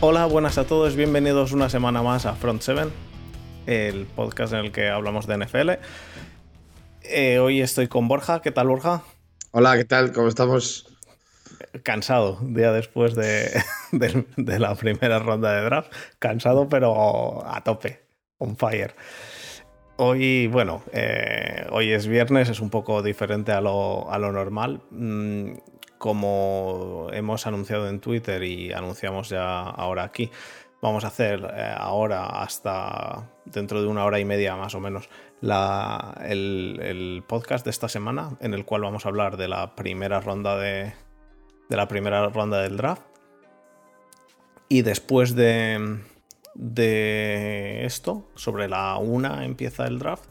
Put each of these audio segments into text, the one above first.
Hola, buenas a todos, bienvenidos una semana más a Front 7, el podcast en el que hablamos de NFL. Eh, hoy estoy con Borja, ¿qué tal Borja? Hola, ¿qué tal? ¿Cómo estamos? Cansado, día después de, de la primera ronda de draft. Cansado, pero a tope, on fire. Hoy, bueno, eh, hoy es viernes, es un poco diferente a lo, a lo normal. Mm, como hemos anunciado en Twitter y anunciamos ya ahora aquí, vamos a hacer eh, ahora hasta dentro de una hora y media más o menos la, el, podcast de esta semana en el cual vamos a hablar de la primera ronda de, de la primera ronda del draft. Y después de, de esto, sobre la una empieza el draft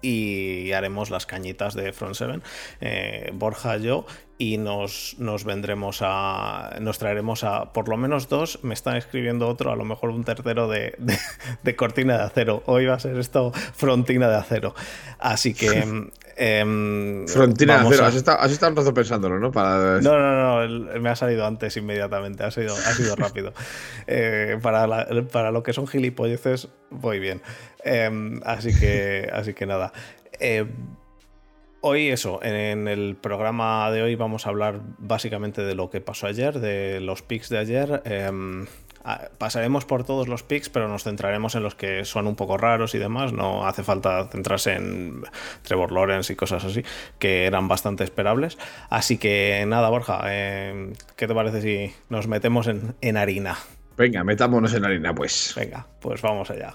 y haremos las cañitas de Front 7, eh, Borja, yo, y nos, nos, vendremos a. Nos traeremos a por lo menos dos. Me están escribiendo otro, a lo mejor un tercero de, de, de cortina de acero. Hoy va a ser esto frontina de acero. Así que. eh, frontina de acero. A... Has, estado, has, estado, un rato pensándolo, ¿no? Para... No, no, no. Me ha salido antes inmediatamente. Ha sido, ha sido rápido. eh, para, la, para lo que son gilipolleces, voy bien. Eh, así, que, así que nada. Eh, Hoy eso, en el programa de hoy vamos a hablar básicamente de lo que pasó ayer, de los picks de ayer. Eh, pasaremos por todos los picks, pero nos centraremos en los que son un poco raros y demás. No hace falta centrarse en Trevor Lawrence y cosas así, que eran bastante esperables. Así que nada, Borja, eh, ¿qué te parece si nos metemos en, en harina? Venga, metámonos en harina, pues. Venga, pues vamos allá.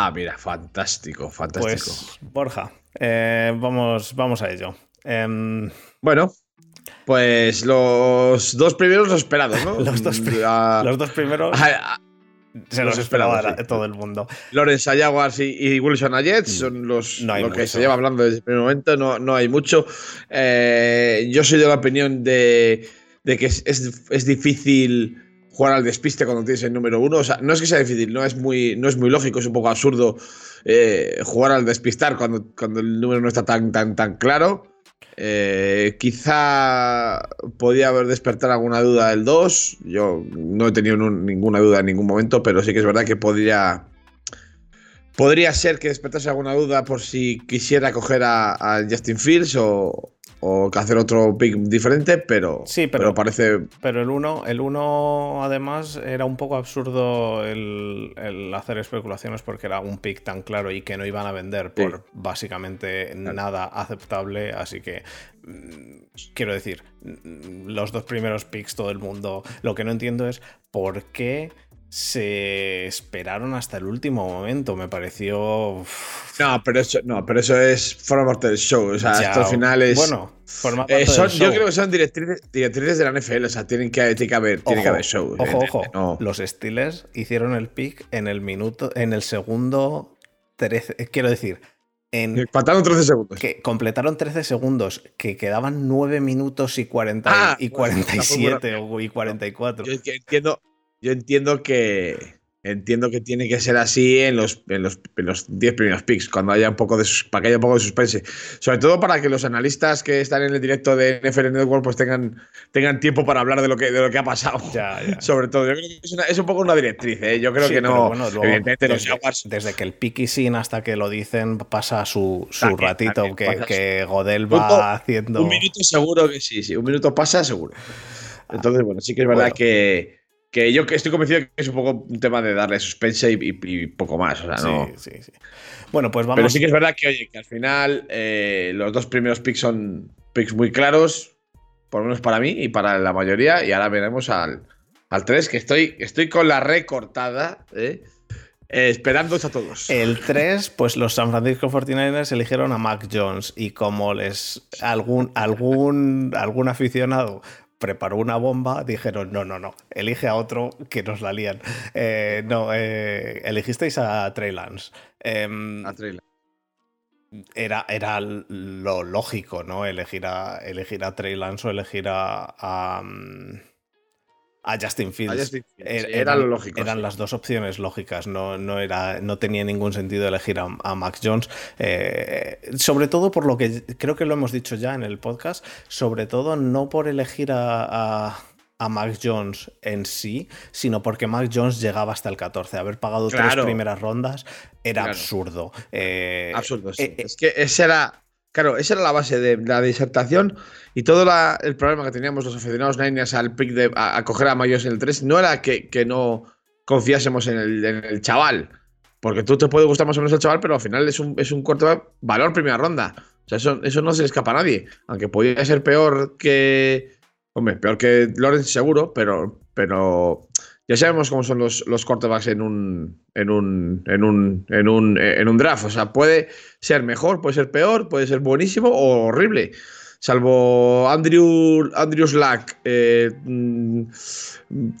Ah, mira, fantástico, fantástico. Pues, Borja, eh, vamos, vamos a ello. Eh, bueno, pues los dos primeros los esperados, ¿no? los, dos, uh, los dos primeros. Ah, se los, los esperaba sí. todo el mundo. Lawrence a Jaguars y, y, Wilson a Jets son los no lo mucho. que se lleva hablando desde el primer momento. No, no hay mucho. Eh, yo soy de la opinión de, de que es, es, es difícil jugar al despiste cuando tienes el número uno. O sea, no es que sea difícil, no es muy, no es muy lógico, es un poco absurdo eh, jugar al despistar cuando, cuando el número no está tan, tan, tan claro. Eh, quizá podía haber despertado alguna duda del 2. Yo no he tenido ninguna duda en ningún momento, pero sí que es verdad que podría. Podría ser que despertase alguna duda por si quisiera coger a, a Justin Fields o, hacer otro pick diferente, pero, sí, pero, pero parece. Pero el 1, el uno, además, era un poco absurdo el, el, hacer especulaciones porque era un pick tan claro y que no iban a vender por sí. básicamente claro. nada aceptable. Así que, quiero decir, los dos primeros picks, todo el mundo. Lo que no entiendo es por qué se esperaron hasta el último momento. Me pareció. No, pero eso, no, pero eso es forma parte del show. O sea, Ya, hasta el final es. Bueno, forma parte Eh, son- del yo show. creo que son directrices, directrices de la NFL. O sea, tienen que, tiene que haber, tiene que haber show. Ojo, eh, ojo. no. Los Steelers hicieron el pick en el minuto, en el segundo 13. eh, Quiero decir, en Faltaron 13 segundos. que completaron 13 segundos, que quedaban 9 minutos y, 40, Ah, y bueno, 47 o y 44. Yo, yo entiendo, yo entiendo que. Entiendo que tiene que ser así en los, en los, en los 10 primeros picks, cuando haya un poco de para que haya un poco de suspense. Sobre todo para que los analistas que están en el directo de NFL Network pues tengan, tengan tiempo para hablar de lo que, de lo que ha pasado. Ya, ya. Sobre todo, yo creo que es, una- es un poco una directriz, ¿eh? Yo creo Sí, que no. bueno, luego, evidentemente, los desde, Jaguars. desde que el pick y sin hasta que lo dicen pasa su, su También, ratito también que, que Godel va haciendo. Un minuto seguro que sí, sí. Un minuto pasa seguro. Entonces, bueno, sí que es verdad Bueno. que, que yo estoy convencido que es un poco un tema de darle suspense y, y- y poco más. O sea, no. Sí, sí, sí. Bueno, pues vamos. Pero sí que es verdad que, oye, que al final eh, los dos primeros picks son picks muy claros, por lo menos para mí y para la mayoría, y ahora veremos al, al 3, que estoy, estoy con la recortada, ¿eh? Eh, esperándoos a todos. El 3, pues los San Francisco 49ers eligieron a Mac Jones y como les algún, algún, algún aficionado preparó una bomba, dijeron, no, no, no, elige a otro que nos la lían. Eh, no, eh, elegisteis a Trey Lance. Em, A Trey Lance. era, era lo lógico, ¿no? Elegir a, elegir a Trey Lance o elegir a, a, mm, a Justin Fields. era, lo lógico. Eran las dos opciones lógicas, no, no, era, no tenía ningún sentido elegir a, Max Jones. Eh, sobre todo por lo que creo que lo hemos dicho ya en el podcast, sobre todo no por elegir a, a Max Jones en sí, sino porque Max Jones llegaba hasta el 14. Haber pagado tres primeras rondas era absurdo. Eh, absurdo, sí. es que ese era Claro, esa era la base de la disertación y todo el problema que teníamos los aficionados Niners al pick de a, coger a Mayos en el 3 no era que, no confiásemos en el, chaval, porque tú te puede gustar más o menos el chaval, pero al final es un, es corto valor primera ronda. O sea, eso, eso no se le escapa a nadie, aunque podría ser peor que... Hombre, peor que Lawrence seguro, pero, pero ya sabemos cómo son los, los quarterbacks en un, en un, en un, en un, en un draft. O sea, puede ser mejor, puede ser peor, puede ser buenísimo o horrible. Salvo Andrew, Andrew Slack, eh, mm,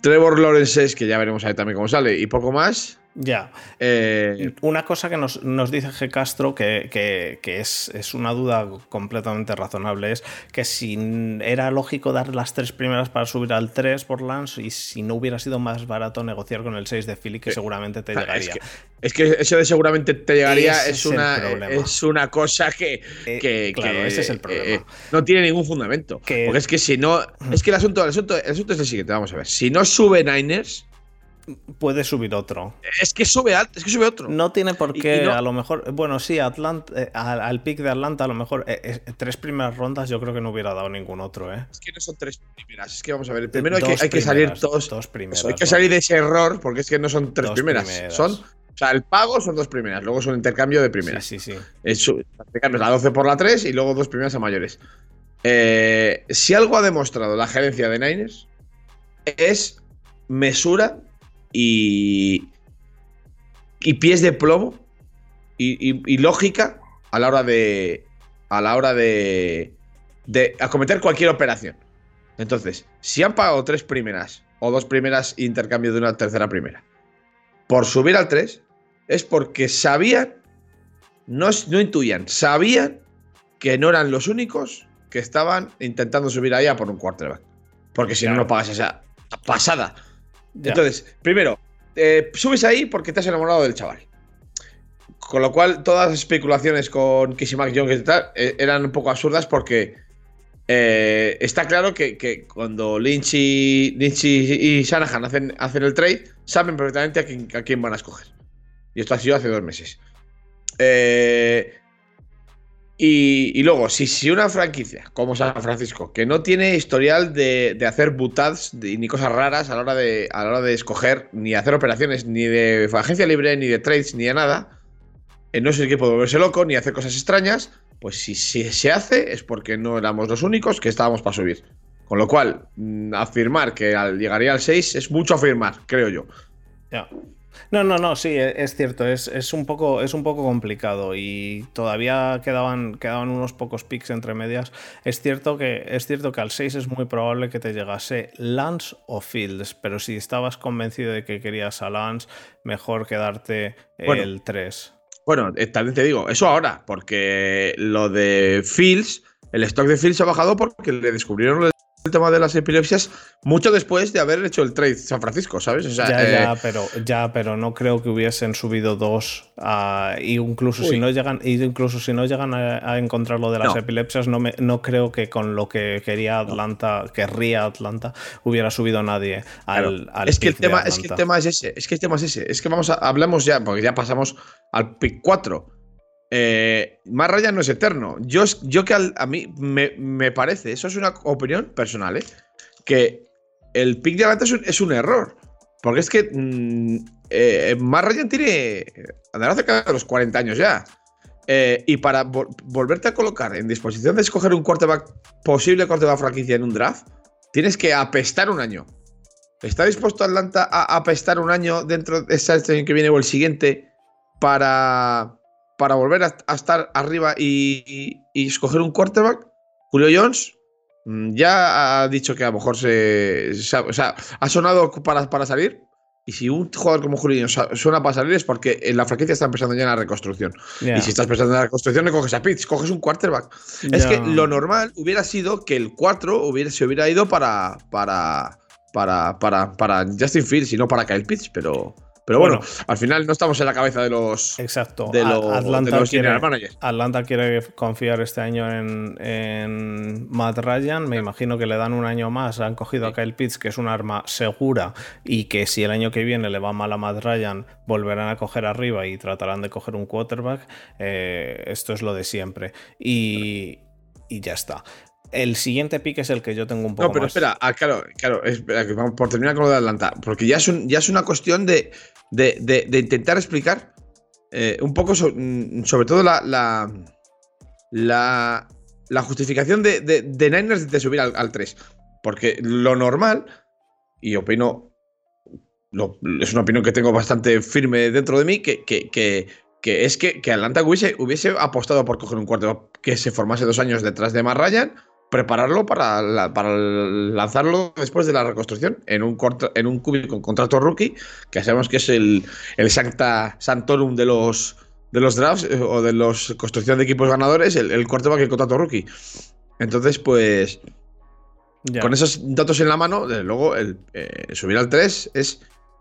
Trevor Lawrence, que ya veremos ahí también cómo sale, y poco más. Ya. Eh, una cosa que nos, dice G. Castro, que, es, es, una duda completamente razonable, es que si era lógico dar las tres primeras para subir al 3 por Lance y si no hubiera sido más barato negociar con el 6 de Philly, que seguramente te llegaría. Es que, eso de seguramente te llegaría es una, es una cosa que. Eh, claro, ese es el problema. Eh, no tiene ningún fundamento. Porque es que si no. Es que el asunto, el asunto, el asunto es el siguiente, vamos a ver. Si no sube Niners puede subir otro. Es que sube, es que sube otro. No tiene por qué, a lo mejor, bueno, sí, Atlanta, eh, al, pick de Atlanta, a lo mejor eh, eh, tres primeras rondas yo creo que no hubiera dado ningún otro, ¿eh? Es que no son tres primeras, es que vamos a ver, primero hay, que, hay que, salir todos, dos primeras. hay que salir de ese error, porque es que no son tres primeras, son, o sea, el pago son dos primeras, luego es un intercambio de primeras. Sí, sí, sí. Es, la 12 por la 3 y luego dos primeras a mayores. si algo ha demostrado la gerencia de Niners es mesura y, y pies de plomo y, lógica a la hora de a la hora de, de acometer cualquier operación. Entonces, si han pagado tres primeras o dos primeras intercambio de una tercera primera por subir al 3, es porque sabían, no, no intuían, sabían que no eran los únicos que estaban intentando subir allá por un quarterback. Porque si no, no pagas esa pasada. Entonces, primero, eh, subes ahí porque te has enamorado del chaval. Con lo cual, todas las especulaciones con Kissy Jones y tal eh, eran un poco absurdas porque eh, está claro que, cuando Lynch y, Lynch y, Shanahan hacen, hacen, el trade, saben perfectamente a quién, a quién van a escoger. Y esto ha sido hace dos meses. Eh, y, luego, si, si, una franquicia como San Francisco, que no tiene historial de, hacer butads ni cosas raras a la, hora de, a la hora de escoger, ni hacer operaciones, ni de agencia libre, ni de trades, ni de nada, eh, no es el equipo de volverse loco, ni hacer cosas extrañas, pues si, si, se hace es porque no éramos los únicos que estábamos para subir. Con lo cual, mm, afirmar que llegaría al 6 es mucho afirmar, creo yo. Ya. No, no, no, sí, e, es cierto, es, un, poco, es un poco complicado y todavía quedaban, quedaban unos pocos picks entre medias. Es cierto, que, es cierto que al 6 es muy probable que te llegase Lance o Fields, pero si estabas convencido de que querías a Lance, mejor quedarte el 3. Bueno, eh, también te digo, eso ahora, porque lo de Fields, el stock de Fields ha bajado porque le descubrieron el tema de las epilepsias mucho después de haber hecho el trade San Francisco, ¿sabes? ya, ya, eh, pero, ya, pero no creo que hubiesen subido dos. y incluso si no llegan, incluso si no llegan a, encontrar lo de las epilepsias, no, me, no creo que con lo que quería Atlanta, querría Atlanta, hubiera subido nadie al, es que el tema, Es que el tema es ese, es que el tema es ese. Es que vamos a, hablamos ya, porque ya pasamos al pick 4 eh, no es eterno. Yo, yo que a mí me, parece, eso es una opinión personal, ¿eh? que el pick de adelante es un, error. Porque es que mm, eh, Ryan tiene. Andará cerca de los 40 años ya. Eh, y para volverte a colocar en disposición de escoger un quarterback, posible quarterback franquicia en un draft, tienes que apestar un año. ¿Está dispuesto Atlanta a apestar un año dentro de este año que viene o el siguiente para, para volver a, estar arriba y, escoger un quarterback, Julio Jones mm, ya ha dicho que a lo mejor se, o sea, ha sonado para, para salir. Y si un jugador como Julio Jones suena para salir es porque en la franquicia está empezando ya en la reconstrucción. Y si estás pensando en la reconstrucción, no coges a Pitts, coges un quarterback. Es que lo normal hubiera sido que el 4 hubiera, se hubiera ido para, para, para, para, para Justin Fields y no para Kyle Pitts, pero, pero bueno, al final no estamos en la cabeza de los. Exacto. De los, Atlanta, los quiere, general managers. Atlanta quiere confiar este año en, en Matt Ryan. Me imagino que le dan un año más. Han cogido a Kyle Pitts, que es un arma segura, y que si el año que viene le va mal a Matt Ryan, volverán a coger arriba y tratarán de coger un quarterback. Eh, esto es lo de siempre. Y, y ya está. El siguiente pick es el que yo tengo un poco No, pero más. espera, ah, claro, claro, espera, que vamos por terminar con lo de Atlanta. Porque ya es, un- ya es una cuestión de, de, de- intentar explicar eh, un poco mm, sobre todo la, la, la, la justificación de, de- de Niners de subir al, al 3. Porque lo normal, y opino, es una opinión que tengo bastante firme dentro de mí, que, que, que- es que, que Atlanta hubiese, hubiese apostado por coger un cuarto que se formase dos años detrás de Matt Ryan prepararlo para, la- para lanzarlo después de la reconstrucción en un, corto- en un cubi con contrato rookie, que sabemos que es el, el Sancta Santorum de los, de los drafts eh, o de los construcción de equipos ganadores, el, el quarterback y el contrato rookie. Entonces, pues, Ya. con esos datos en la mano, desde luego, el, eh, subir al 3 es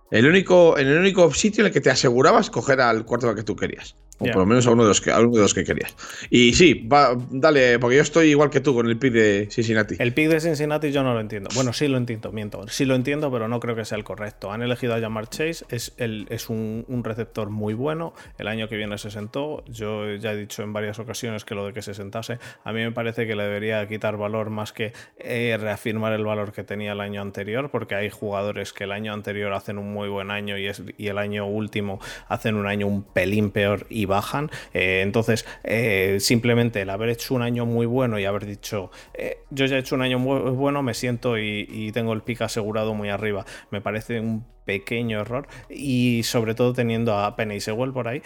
el único, en el único sitio en el que te asegurabas coger al quarterback que tú querías. O por lo menos a uno de los que, a uno de los que querías. Y sí, va, dale, porque yo estoy igual que tú con el pick de Cincinnati. El pick de Cincinnati yo no lo entiendo. Bueno, sí lo entiendo, miento. Sí lo entiendo, pero no creo que sea el correcto. Han elegido a Jamar Chase, es, el, es un, un receptor muy bueno. El año que viene se sentó. Yo ya he dicho en varias ocasiones que lo de que se sentase, a mí me parece que le debería quitar valor más que eh, reafirmar el valor que tenía el año anterior, porque hay jugadores que el año anterior hacen un muy buen año y, es, y el año último hacen un año un pelín peor y bajan. Eh, entonces, eh, simplemente el haber hecho un año muy bueno y haber dicho, eh, yo ya he hecho un año muy bueno, me siento y, y tengo el pick asegurado muy arriba, me parece un pequeño error y sobre todo teniendo a Penny Sewell por ahí.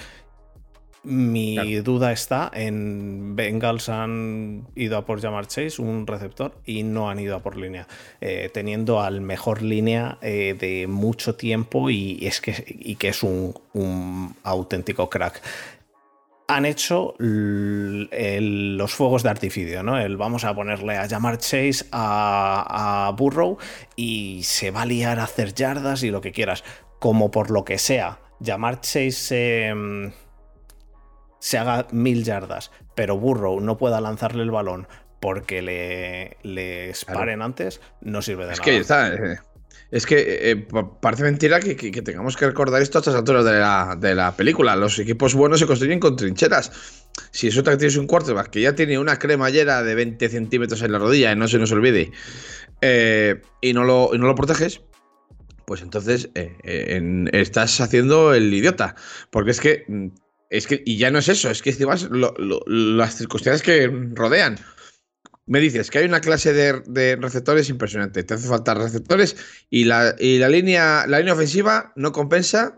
Mi Claro. duda está en Bengals han ido a por Jamar Chase, un receptor, y no han ido a por línea, eh, teniendo al mejor línea eh, de mucho tiempo y es que, y que es un, un auténtico crack han hecho el- los fuegos de artificio, ¿no? El vamos a ponerle a llamar Chase a, a Burrow y se va a liar a hacer yardas y lo que quieras. Como por lo que sea, llamar Chase se, mm, se haga mil yardas, pero Burrow no pueda lanzarle el balón porque le, le paren antes, no sirve de Es nada. que está. eh, Es que eh, pa- parece mentira que, que- que tengamos que recordar esto a estas alturas de la, de la película. Los equipos buenos se construyen con trincheras. Si resulta que tienes un quarterback que ya tiene una cremallera de 20 centímetros en la rodilla, y no se nos olvide, eh, y, no lo, y no lo proteges, pues entonces eh, eh, en- estás haciendo el idiota. Porque es que, mm, es que, y ya no es eso, es que encima lo- las circunstancias que rodean. Me dices que hay una clase de, de receptores impresionante, te hace falta receptores y la, y la línea, la línea ofensiva no compensa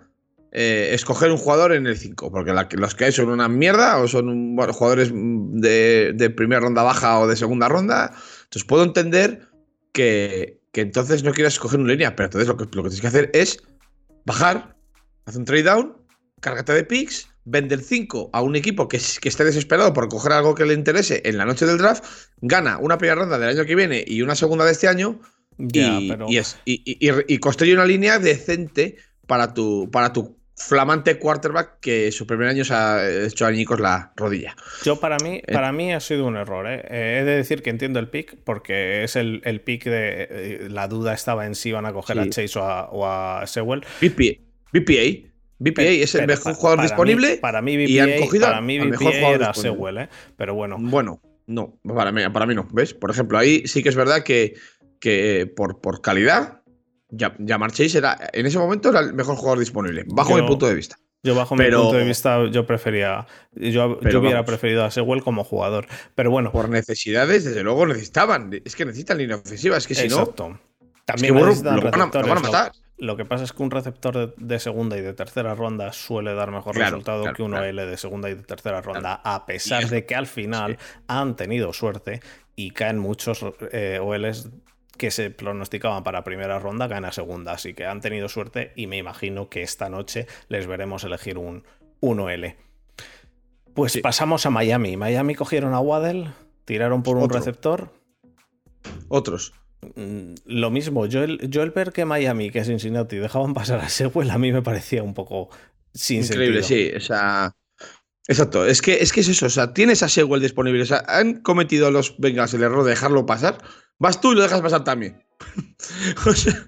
eh, escoger un jugador en el 5, porque los que hay son una mierda o son un- jugadores de, de primera ronda baja o de segunda ronda. Entonces puedo entender que, que entonces no quieras escoger una línea, pero entonces lo que, tienes que hacer es bajar, hacer un trade down, cárgate de picks, vende el 5 a un equipo que, que esté desesperado por coger algo que le interese en la noche del draft, gana una primera ronda del año que viene y una segunda de este año Ya, y, pero- y es, y, y- y- y construye una línea decente para tu, para tu flamante quarterback que su primer año se ha hecho añicos la rodilla. Yo para mí, para mí ha sido un error. ¿eh? Eh, he de decir que entiendo el pick porque es el, el pick de eh, la duda estaba en si iban a coger a Sí. Chase o a, o a Sewell. BPA, BPA, BPA Pero- es el mejor jugador para disponible. mí- para mí, y han BPA, cogido para mí al mejor BPA jugador era. Sewell, ¿eh? pero bueno. Bueno, no, para mí, para mí no, ¿ves? Por ejemplo, ahí sí que es verdad que, que por, por calidad, ya, Jamar Chase era, en ese momento era el mejor jugador disponible, bajo Yo- mi punto de vista. Yo bajo Pero- mi punto de vista, yo prefería, yo, yo hubiera vamos. preferido a Sewell como jugador. Pero bueno, Por necesidades, desde luego necesitaban. Es que necesitan línea ofensiva, es que si no, es También que lo van, a, lo receptores, van a lo- matar. Lo que pasa es que un receptor de, de segunda y de tercera ronda suele dar mejor Claro, resultado claro, que uno claro. L de segunda y de tercera ronda, a pesar es- de que al final han tenido suerte y caen muchos eh, OLs que se pronosticaban para primera ronda, caen a segunda. Así que han tenido suerte y me imagino que esta noche les veremos elegir un 1L. Pues Sí. pasamos a Miami. Miami cogieron a Waddell, tiraron por un receptor. Otros. Mm, lo mismo, yo el, yo el ver que Miami, que Cincinnati, dejaban pasar a Sewell, a mí me parecía un poco sin Increíble, sí. O sea, exacto. Es que, es que es eso. O sea, tienes a Sewell disponible. O sea, han cometido los Bengals el error de dejarlo pasar. Vas tú y lo dejas pasar también. o sea,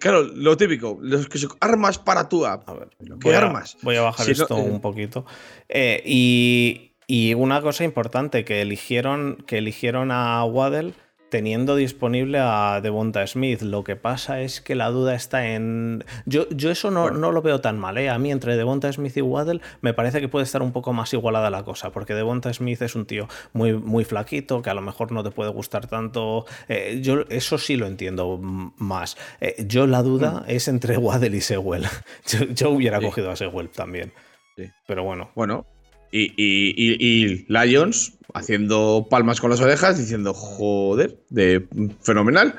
claro, lo típico. Los que armas para tú. A ver, ¿qué armas? Voy a bajar esto eh, un poquito. Eh, y, y, una cosa importante, que eligieron, que eligieron a Waddell teniendo disponible a Devonta Smith. Lo que pasa es que la duda está en. Yo, yo eso no, no, lo veo tan mal, ¿eh? A mí, entre Devonta Smith y Waddle, me parece que puede estar un poco más igualada la cosa, porque Devonta Smith es un tío muy, muy flaquito, que a lo mejor no te puede gustar tanto. Eh, yo eso sí lo entiendo más. Eh, yo la duda mm. es entre Waddle y Sewell. Yo, hubiera cogido a Sewell también. Sí. Pero bueno. Bueno, y, y, Lions haciendo palmas con las orejas, diciendo, joder, de fenomenal.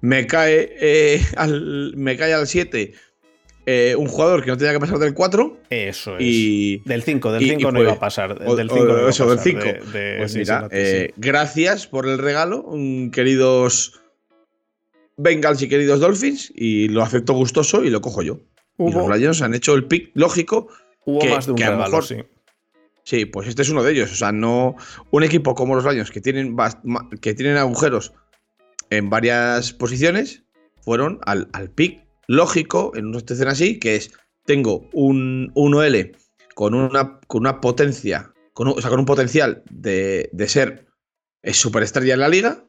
Me cae, eh, al, me cae al 7 eh, un jugador que no tenía que pasar del 4. Eso es. Y, del 5, del 5 no iba a pasar. Del 5 eso, del 5. pues mira, eh, gracias por el regalo, queridos Bengals y queridos Dolphins. Y lo acepto gustoso y lo cojo yo. Y los Lions han hecho el pick lógico. Hubo más de un regalo, sí Sí, pues este es uno de ellos. O sea, no. Un equipo como los Lions que tienen, que tienen agujeros en varias posiciones fueron al, al pick lógico en una situación así, que es: tengo un 1L con una, con una potencia, con o sea, con un potencial de, de ser superestrella en la liga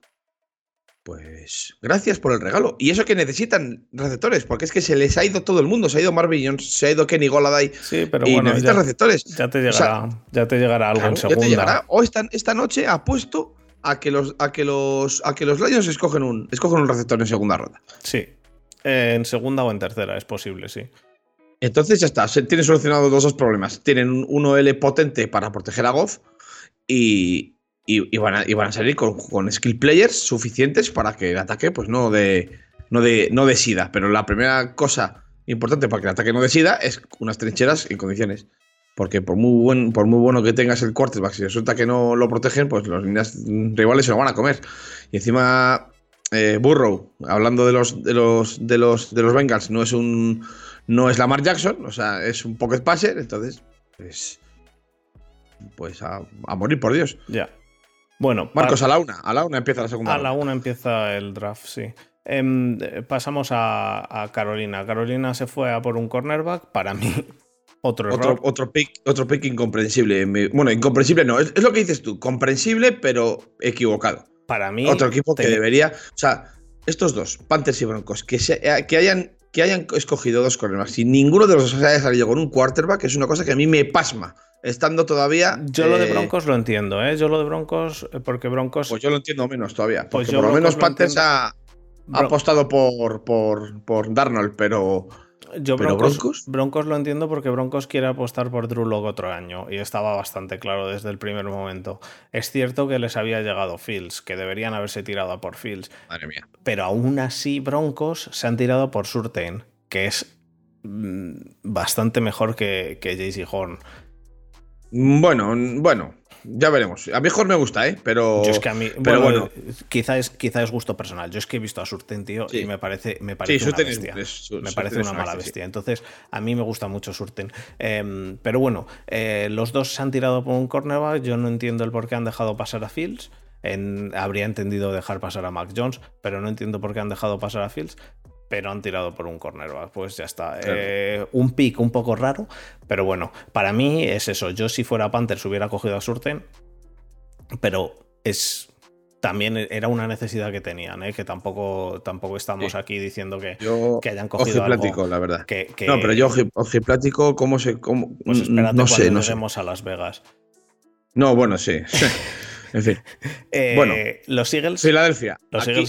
pues gracias por el regalo. Y eso que necesitan receptores, porque es que se les ha ido todo el mundo. Se ha ido Marvin Jones, se ha ido Kenny Goladay. Sí, pero y bueno, necesitan receptores. Ya te llegará, ya te llegará algo en segunda. O esta, esta noche apuesto a que los, a que los, a que los Lions escogen un, escogen un receptor en segunda ronda. Sí. en segunda o en tercera, es posible, sí. Entonces ya está. Se tienen solucionados los dos problemas. Tienen un 1L potente para proteger a Goff y, y, van, a, salir con, skill players suficientes para que el ataque pues no de, no de, no desida. Pero la primera cosa importante para que el ataque no desida es unas trincheras en condiciones. Porque por muy, buen, por muy bueno que tengas el quarterback, si resulta que no lo protegen, pues los líneas rivales se lo van a comer. Y encima, eh, Burrow, hablando de los, de los, de los, de los Bengals, no es un. No es Lamar Jackson, o sea, es un pocket passer, entonces, pues. Pues a morir por Dios. Ya. Bueno, Marcos, a la una. A la una empieza la segunda. A la una empieza el draft, sí. Em, pasamos a, Carolina. Carolina se fue a por un cornerback. Para mí, otro error. Otro, pick, otro pick incomprensible. Bueno, incomprensible no. Es, lo que dices tú. Comprensible, pero equivocado. Para mí. Otro equipo que debería. O sea, estos dos, Panthers y Broncos, que, eh, que, hayan, que hayan escogido dos cornerbacks y ninguno de los dos haya salido con un quarterback es una cosa que a mí me pasma estando todavía. Yo lo de eh, Broncos lo entiendo, ¿eh? Yo lo de Broncos, eh, porque Broncos. Pues yo lo entiendo menos todavía. Pues porque por lo menos Panthers ha, apostado por, por, por Darnold, pero. Yo broncos, broncos, lo entiendo porque Broncos quiere apostar por Drew Locke otro año y estaba bastante claro desde el primer momento. Es cierto que les había llegado Fields, que deberían haberse tirado a por Fields. Madre mía. Pero aún así Broncos se han tirado por Surtain, que es mm, bastante mejor que, que JC Horn. Bueno, bueno, ya veremos. A mí mejor me gusta, ¿eh? Pero. Yo es que a mí. Pero bueno, Quizá, es, quizá es gusto personal. Yo es que he visto a Surten, tío, y me parece, me parece una bestia. me parece una mala bestia. Entonces, a mí me gusta mucho Surten. Em, pero bueno, eh, los dos se han tirado por un cornerback. Yo no entiendo el por qué han dejado pasar a Fields. habría entendido dejar pasar a Mac Jones, pero no entiendo por qué han dejado pasar a Fields pero han tirado por un cornerback. Pues ya está. Eh, un pick un poco raro, pero bueno, para mí es eso. Yo si fuera Panthers hubiera cogido a Surten, pero es también era una necesidad que tenían, ¿eh? que tampoco, tampoco estamos aquí diciendo que, que hayan cogido plático, la verdad. no, pero yo plático, ¿cómo se...? Cómo, pues espérate no sé, no sé. a Las Vegas. No, bueno, sí. En fin. Eh, bueno, los Eagles. Filadelfia.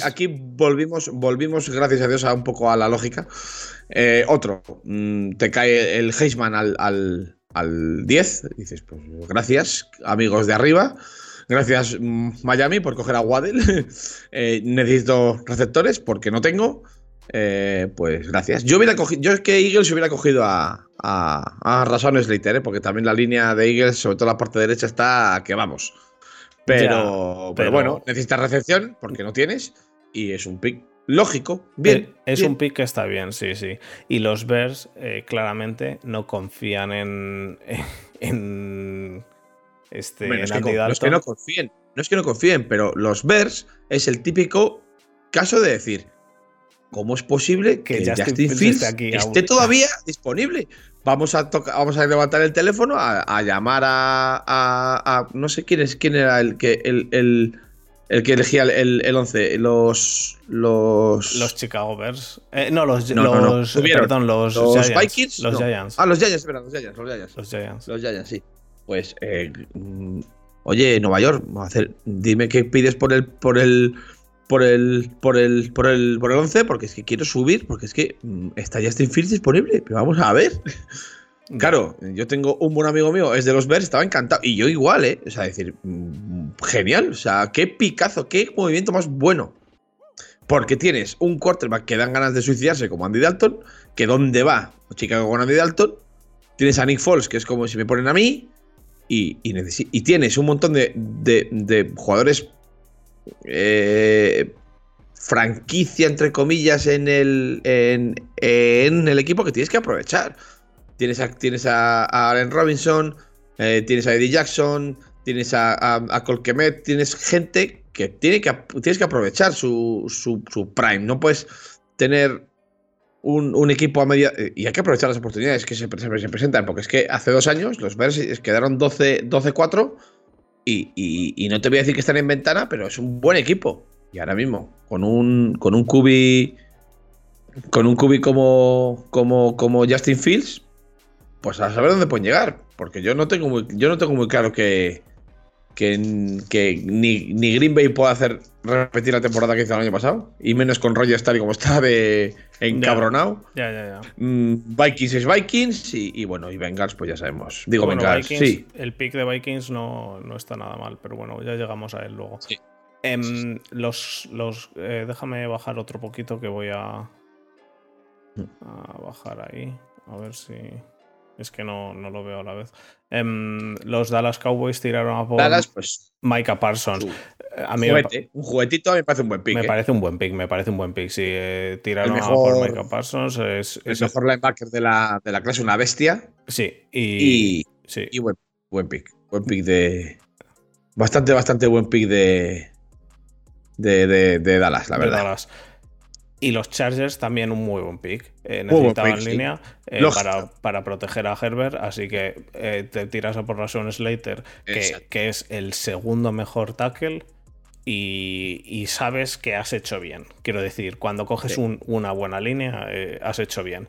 aquí, volvimos, volvimos, gracias a Dios, a un poco a la lógica. Eh, otro, mm, te cae el Heisman al, al, 10. Dices, pues gracias, amigos de arriba. Gracias, mm, Miami, por coger a Waddell. Eh, necesito receptores porque no tengo. pues gracias. Yo hubiera cogido, yo es que Eagles hubiera cogido a, a, a Slater, porque también la línea de Eagles, sobre todo la parte derecha, está que vamos. Pero, pero, bueno, necesitas recepción porque no tienes. y es un pick lógico, bien. Es bien. un pick que está bien, sí, sí. Y los Bears eh, claramente no confían en, en este Bueno, es en que, con- no es que no confíen, no es que no confíen, pero los Bears es el típico caso de decir, ¿cómo es posible Que que, Justin Justin, Fields esté aquí esté aún? todavía disponible? Vamos a toca- vamos a levantar el teléfono a, a llamar a, a- a- no sé quién es quién era el que el, el- el que elegía el, el, el 11, los los Los Chicago Bears. Eh, no, los, No, no, Tuvieron perdón, los, los Giants. Vikings, Los. Giants. Ah, los Giants, espera, los Giants, los Giants. Los Giants. Los Giants, sí. Pues, eh, mm, oye, Nueva York, hacer, dime qué pides por el, por el, por el, por el, por el, por el 11, porque es que quiero subir, porque es que mm, está Justin Fields disponible, pero vamos a ver. Claro, yo tengo un buen amigo mío, es de los Bears, estaba encantado. Y yo igual, ¿eh? O sea, decir, mm, genial. O sea, qué picazo, qué movimiento más bueno. Porque tienes un quarterback que dan ganas de suicidarse como Andy Dalton, que dónde va Chicago con Andy Dalton. Tienes a Nick Foles, que es como si me ponen a mí. Y, y, tienes un montón de, de- de jugadores eh, franquicia, entre comillas, en el, en, el equipo que tienes que aprovechar. Tienes a, tienes Allen Robinson, eh, tienes a Eddie Jackson, tienes a, a, a Cole Kmet, tienes gente que, tiene que tienes que aprovechar su, su, prime. No puedes tener un, equipo a media. eh, Y hay que aprovechar las oportunidades que se, se- se presentan, porque es que hace dos años los Bears quedaron 12 12-4 y, no te voy a decir que están en ventana, pero es un buen equipo. Y ahora mismo, con un, con un QB. Con un QB como, como, como Justin Fields, pues a saber dónde pueden llegar. Porque yo no tengo muy, yo no tengo muy claro que, que, que ni, ni Green Bay pueda hacer repetir la temporada que hizo el año pasado. Y menos con Rogers tal y como está de encabronado. Ya, ya, ya. Mm, Vikings es Vikings y, y bueno, y Bengals pues ya sabemos. Digo Bueno, Bengals, Vikings, sí. El pick de Vikings no, no está nada mal, pero bueno, ya llegamos a él luego. Sí. Em, los, los, eh, déjame bajar otro poquito que voy a, Mm. a bajar ahí. A ver si. Es que no, no lo veo a la vez. Em, los Dallas Cowboys tiraron a por Dallas, pues Micah Parsons. su Eh, A mí juguete. Un juguetito a mí me parece un buen pick. me ¿eh? parece un buen pick, me parece un buen pick. Si eh, tiraron a por mejor- Micah Parsons, es, El es- mejor linebacker de la, de la clase, una bestia. sí, y, Y, sí. y buen, buen pick. Buen pick de. Bastante, bastante buen pick de. De, de, de Dallas, la de verdad. Dallas. Y los Chargers también un muy buen pick. Eh, necesitaban pick, sí. línea eh, para, para proteger a Herbert, así que eh, te tiras a por Rashawn Slater, que, que es el segundo mejor tackle. Y, y sabes que has hecho bien. Quiero decir, cuando coges Sí. un- una buena línea, eh, has hecho bien.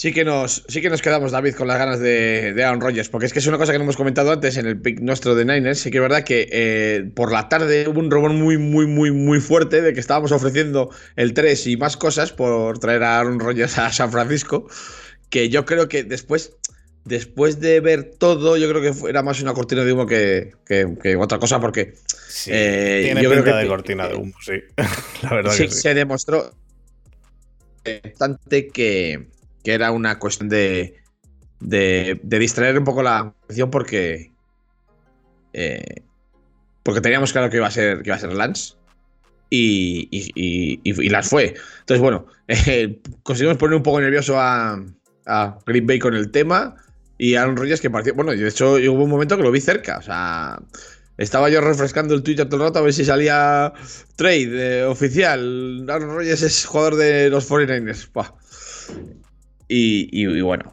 Sí que, nos, sí que nos quedamos, David, con las ganas de, de Aaron Rodgers, porque es que es una cosa que no hemos comentado antes en el pick nuestro de Niners. Sí que es verdad que eh, por la tarde hubo un rumor muy, muy, muy, muy fuerte de que estábamos ofreciendo el 3 y más cosas por traer a Aaron Rodgers a San Francisco, que yo creo que después, después de ver todo, yo creo que era más una cortina de humo que, que- que otra cosa, porque Sí, Eh, tiene yo creo que- de cortina de humo, sí. La verdad sí, que sí. se demostró bastante que, que era una cuestión de, de, distraer un poco la atención porque eh, porque teníamos claro que iba a ser que iba a ser Lance y, y, y, y- las fue. Entonces, bueno, eh, conseguimos poner un poco nervioso a, a Green Bay con el tema y Aaron Rodgers que partió. Bueno, de hecho hubo un momento que lo vi cerca. O sea, estaba yo refrescando el Twitter todo el rato a ver si salía trade eh, oficial. Aaron Rodgers es jugador de los 49ers. Buah. Y, y- y bueno,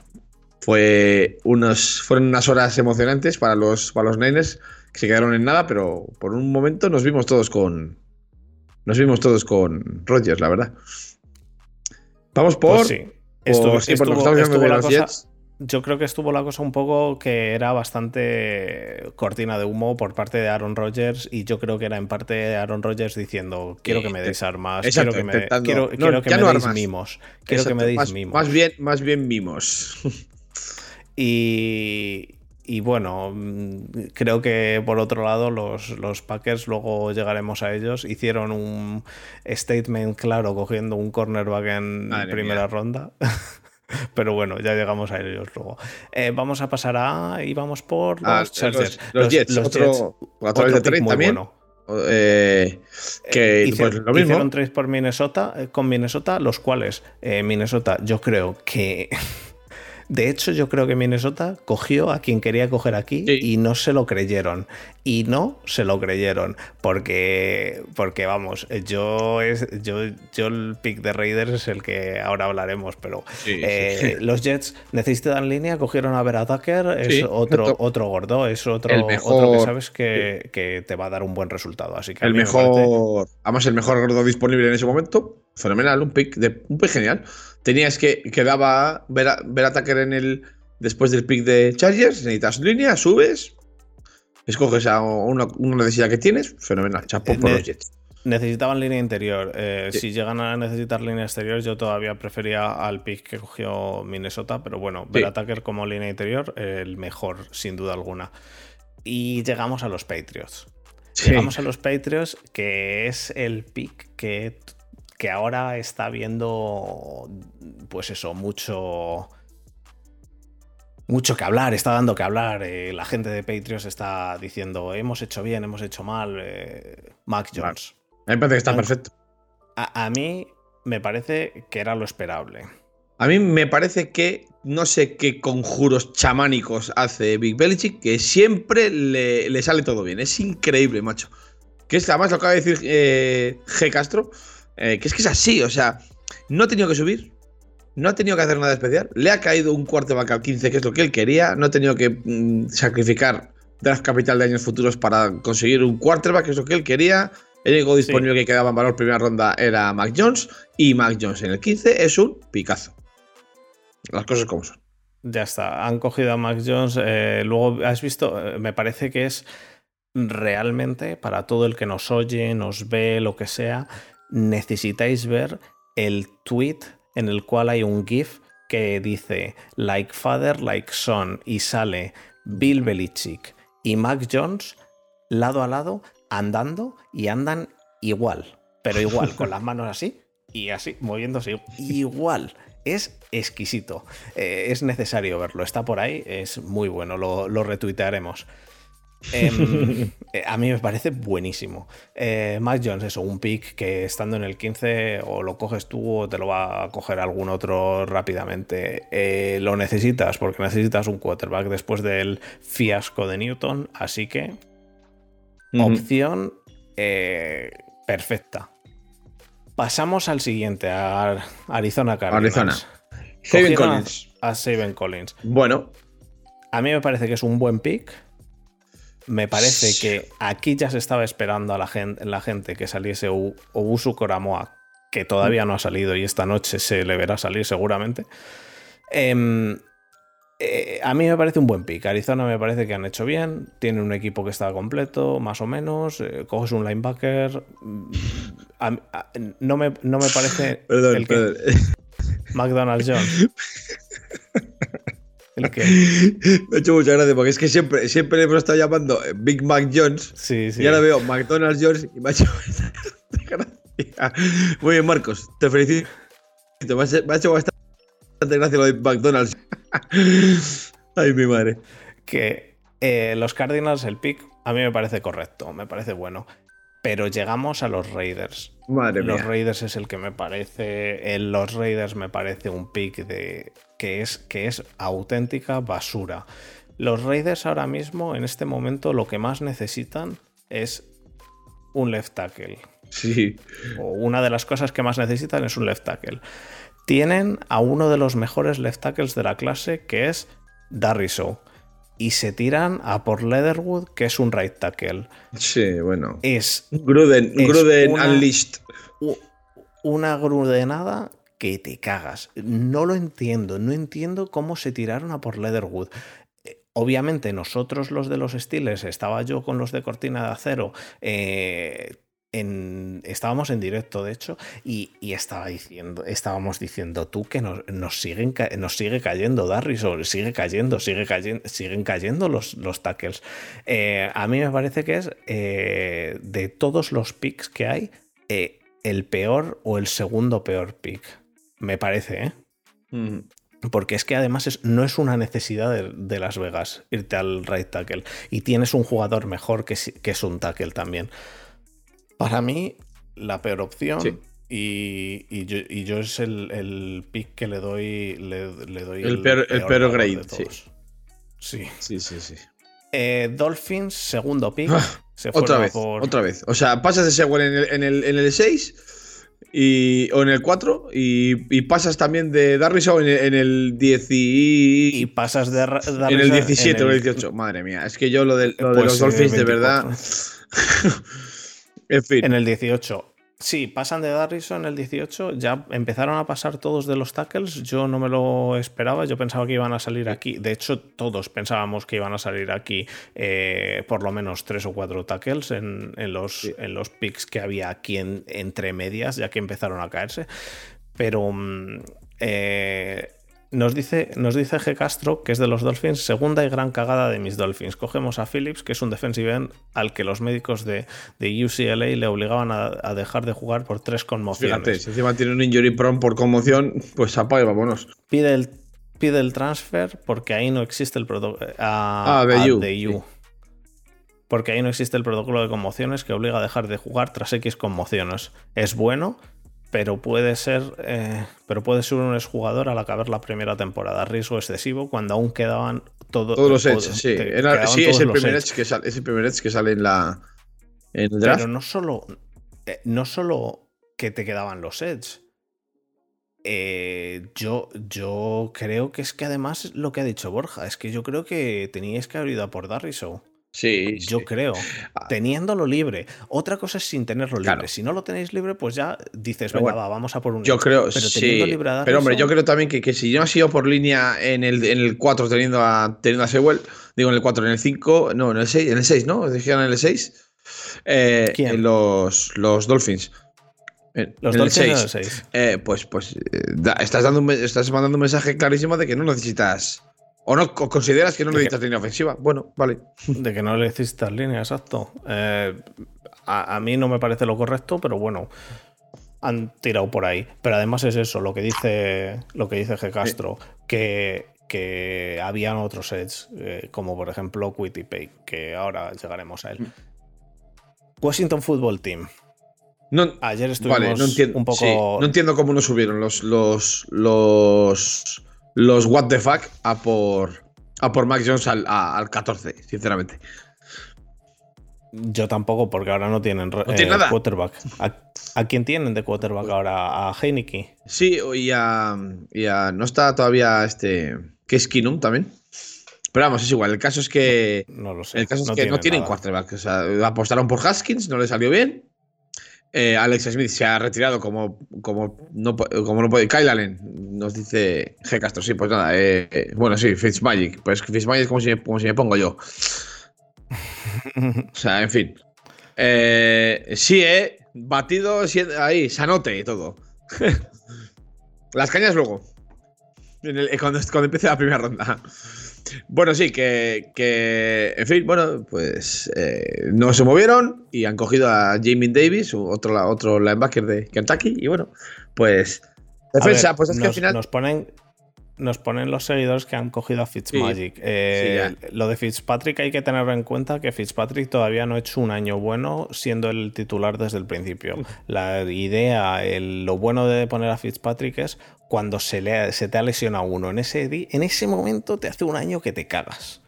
fue unos, fueron unas horas emocionantes para los, para los Niners que se quedaron en nada, pero por un momento nos vimos todos con. Nos vimos todos con Rodgers, la verdad. Vamos por. Pues sí. Estuvo, sí, por lo estuvo- la cosa-. Yo creo que estuvo la cosa un poco que era bastante cortina de humo por parte de Aaron Rodgers y yo creo que era en parte de Aaron Rodgers diciendo quiero que me deis armas, Exacto, quiero que me, quiero, no, quiero que me no deis armas. mimos, quiero que me deis más, mimos. Más bien, más bien mimos. Y, y bueno, mm, creo que por otro lado los, los Packers, luego llegaremos a ellos, hicieron un statement claro cogiendo un cornerback en Madre primera mía. ronda. Pero bueno, ya llegamos a ellos luego. Eh, vamos a pasar a. Y vamos por los Ah, Chargers. los- los Jets, otro- a través de pick muy también. bueno. Eh, que Eh, pues, hicieron, lo mismo. hicieron trades por Minnesota, eh, con Minnesota, los cuales eh, Minnesota, yo creo que. De hecho, yo creo que Minnesota cogió a quien quería coger aquí Sí. y no se lo creyeron. Y no se lo creyeron. Porque, porque vamos, yo, es, yo, yo el pick de Raiders es el que ahora hablaremos, pero Sí, eh, sí. los Jets necesitan línea, cogieron a Vera Tucker, es otro, otro gordo, es otro, El otro que mejor- sabes que, que te va a dar un buen resultado. Así que El mí me parece- mejor, además el mejor gordo disponible en ese momento. Fenomenal, un pick, de, un pick genial. Tenías que, quedaba ver, a- ver en el, después del pick de Chargers, necesitas línea, subes, escoges a una, una necesidad que tienes, fenomenal, chapo Eh, por los Jets. Necesitaban línea interior. Eh, Sí. Si llegan a necesitar línea exterior, yo todavía prefería al pick que cogió Minnesota, pero bueno, ver a Tucker como línea interior, el mejor, sin duda alguna. Y llegamos a los Patriots. Sí. Llegamos a los Patriots, que es el pick que, que ahora está viendo, pues eso, mucho. Mucho que hablar, está dando que hablar. eh, la gente de Patriots está diciendo: hemos hecho bien, hemos hecho mal. eh, Mac Jones. A mí me parece que está perfecto. A, a mí me parece que era lo esperable. A mí me parece que no sé qué conjuros chamánicos hace Big Belichick, que siempre le, le sale todo bien. Es increíble, macho. Que es además lo acaba de decir eh, G. Castro, eh, que es que es así, o sea, no ha tenido que subir, no ha tenido que hacer nada especial, le ha caído un quarterback al 15, que es lo que él quería, no ha tenido que mm, sacrificar draft capital de años futuros para conseguir un quarterback, que es lo que él quería. El único disponible que quedaba en valor primera ronda era Mac Jones, y Mac Jones en el 15 es un picazo. Las cosas como son. Ya está, han cogido a Mac Jones. eh, luego, has visto, Eh, me parece que es realmente para todo el que nos oye, nos ve, lo que sea, necesitáis ver el tweet en el cual hay un GIF que dice like father, like son y sale Bill Belichick y Mac Jones lado a lado andando y andan igual, pero igual, con las manos así y así, moviéndose igual. Es exquisito. Eh, es necesario verlo. Está por ahí. Es muy bueno. Lo, lo retuitearemos. Em, eh, a mí me parece buenísimo. Eh, Mac Jones, eso, un pick que estando en el 15 o lo coges tú o te lo va a coger algún otro rápidamente. Eh, lo necesitas porque necesitas un quarterback después del fiasco de Newton. Así que opción eh, perfecta. Pasamos al siguiente, a Arizona Cardinals. Arizona. A- Collins. A Saban Collins. Bueno, A mí me parece que es un buen pick. Me parece que aquí ya se estaba esperando a la gente, la gente que saliese Obusu Koramoa, que todavía no ha salido y esta noche se le verá salir seguramente. Em, eh, a mí me parece un buen pick. Arizona me parece que han hecho bien. Tiene un equipo que está completo, más o menos. eh, coges un linebacker. mm, a- a- no, me, no me parece. perdón, el que-. McDonald's Jones. El que. Me ha hecho mucha gracia porque es que siempre, siempre hemos estado llamando eh, Big Mac Jones Sí, sí. y ahora veo McDonald's Jones y me ha hecho bastante gracia. Muy bien, Marcos, te felicito. Me ha hecho, me ha hecho bastante gracia lo de McDonald's. Ay, mi madre. que eh, los Cardinals, el pick, a mí me parece correcto, me parece bueno. Pero llegamos a los Raiders. Madre Los mía. Raiders es el que me parece. En los Raiders me parece un pick de. Que es, que es auténtica basura. Los Raiders ahora mismo, en este momento, lo que más necesitan es un left tackle. Sí. O una de las cosas que más necesitan es un left tackle. Tienen a uno de los mejores left tackles de la clase, que es Darriso. Y se tiran a por Leatherwood, que es un right tackle. Sí, bueno. Es Gruden, Es Gruden una- Unleashed. u- una grudenada que te cagas. No lo entiendo. No entiendo cómo se tiraron a por Leatherwood. Eh, Obviamente nosotros los de los Steelers, estaba yo con los de Cortina de Acero, eh, estábamos en directo de hecho, y, estaba diciendo, estábamos diciendo tú que nos, siguen, nos sigue cayendo Darrison, sigue cayendo, sigue cayendo, siguen cayendo los, los tackles. Eh, a mí me parece que es de todos los picks que hay, el peor o el segundo peor pick. Me parece, ¿eh? Mm. Porque es que además es- no es una necesidad de, de Las Vegas irte al right tackle. Y tienes un jugador mejor que, que es un tackle también. Para mí, la peor opción. Sí. Y, y yo, y yo es el, el pick que le doy. Le, le doy El peor- el peor valor grade, de sí. Sí. Sí, sí, sí. Eh, Dolphins, segundo pick. Ah, se Otra vez, por- otra vez. O sea, pasas de Sewell en el, en el, en el 6 y, o en el 4 y, y pasas también de Darrison en el, en el 10 y, Y pasas de. Ra- en el 17 o en el 18. Madre mía, es que yo lo de, lo de Pues, los eh, Dolphins de 24. verdad. en fin. En el 18. Sí, pasan de Darrison el 18. Ya empezaron a pasar todos de los tackles. Yo no me lo esperaba. Yo pensaba que iban a salir aquí. De hecho, todos pensábamos que iban a salir aquí eh, por lo menos tres o cuatro tackles en, en los, en los picks que había aquí en- entre medias, ya que empezaron a caerse. Pero mm, eh, nos, dice, nos dice G. Castro, que es de los Dolphins, segunda y gran cagada de mis Dolphins. Cogemos a Phillips, que es un defensive end al que los médicos de, de UCLA le obligaban a, a dejar de jugar por tres conmociones. Fíjate, si encima tiene un injury prone por conmoción, pues apaga y vámonos. Pide el, pide el transfer porque ahí no existe el protocolo. Ah, de U, U. Porque ahí no existe el protocolo de conmociones que obliga a dejar de jugar tras X conmociones. Es bueno, pero puede ser. eh, pero puede ser un exjugador al acabar la primera temporada. Riesgo excesivo cuando aún quedaban todo- Todos los todo- edge, sí. Era- sí, es el, primer edge. que sale, es el primer edge que sale en la en el draft. Pero no solo, eh, no solo que te quedaban los Edge. Eh, yo, yo creo que es que además lo que ha dicho Borja, es que yo creo que teníais que haber ido a por Darriso. Sí, Yo sí. creo. Ah. Teniéndolo libre. Otra cosa es sin tenerlo libre. Claro. Si no lo tenéis libre, pues ya dices, venga, bueno, va, vamos a por un. Yo Edge". creo, Pero sí. libre a Pero hombre, Darrison- yo creo también que, que si no ha sido por línea en el, en el 4 teniendo a, teniendo a Sewell, digo en el 4, en el 5, no, en el 6, en el 6, ¿no? Dijeron en el 6. Eh, ¿Quién? en los, los Dolphins. En- Los en el Dolphins en el 6. 6. Eh, pues pues eh, da- estás, dando un estás mandando un mensaje clarísimo de que no necesitas. O no o consideras que no que- necesitas línea ofensiva. Bueno, vale. De que no le hiciste línea, exacto. Eh, a, a mí no me parece lo correcto, pero bueno, han tirado por ahí. Pero además es eso, lo que dice, lo que dice G. Castro, que, que habían otros sets, eh, como por ejemplo Quitty Pay, que ahora llegaremos a él. Mm. Washington Football Team. No, Ayer estuvimos Vale, no entiendo. un poco. sí, no entiendo cómo no subieron los. los. los. Los what the fuck a por. a por Max Jones al, a- al 14, sinceramente. Yo tampoco, porque ahora no tienen No tiene nada. quarterback. ¿A, a quién tienen de quarterback ahora? ¿A Heineke? Sí, y a. y a- no está todavía este. que es Kinum también. Pero vamos, es igual. El caso es que. No lo sé. El caso es que no tienen nada. quarterback. O sea, apostaron por Haskins, no le salió bien. Eh, Alex Smith se ha retirado como, como, no, como no puede. Kyle Allen nos dice G. Castro. Sí, pues nada. eh, bueno, sí, Fitzmagic. Pues Fitzmagic es como si, me- como si me pongo yo. O sea, en fin. Eh, sí, eh. Batido ahí, sanote y todo. Las cañas luego. En el- eh, cuando, cuando empiece la primera ronda. Bueno, sí, que, que, En fin, bueno, pues. eh, no se movieron y han cogido a Jamie Davis, otro, otro linebacker de Kentucky. Y bueno, pues. Defensa, ver, pues es que al final. nos ponen nos ponen los seguidores que han cogido a Fitzmagic. Eh, lo de Fitzpatrick hay que tener en cuenta que Fitzpatrick todavía no ha hecho un año bueno siendo el titular desde el principio. La idea, el- lo bueno de poner a Fitzpatrick es cuando se, le, se te ha lesionado uno. En ese, di- en ese momento te hace un año que te cagas.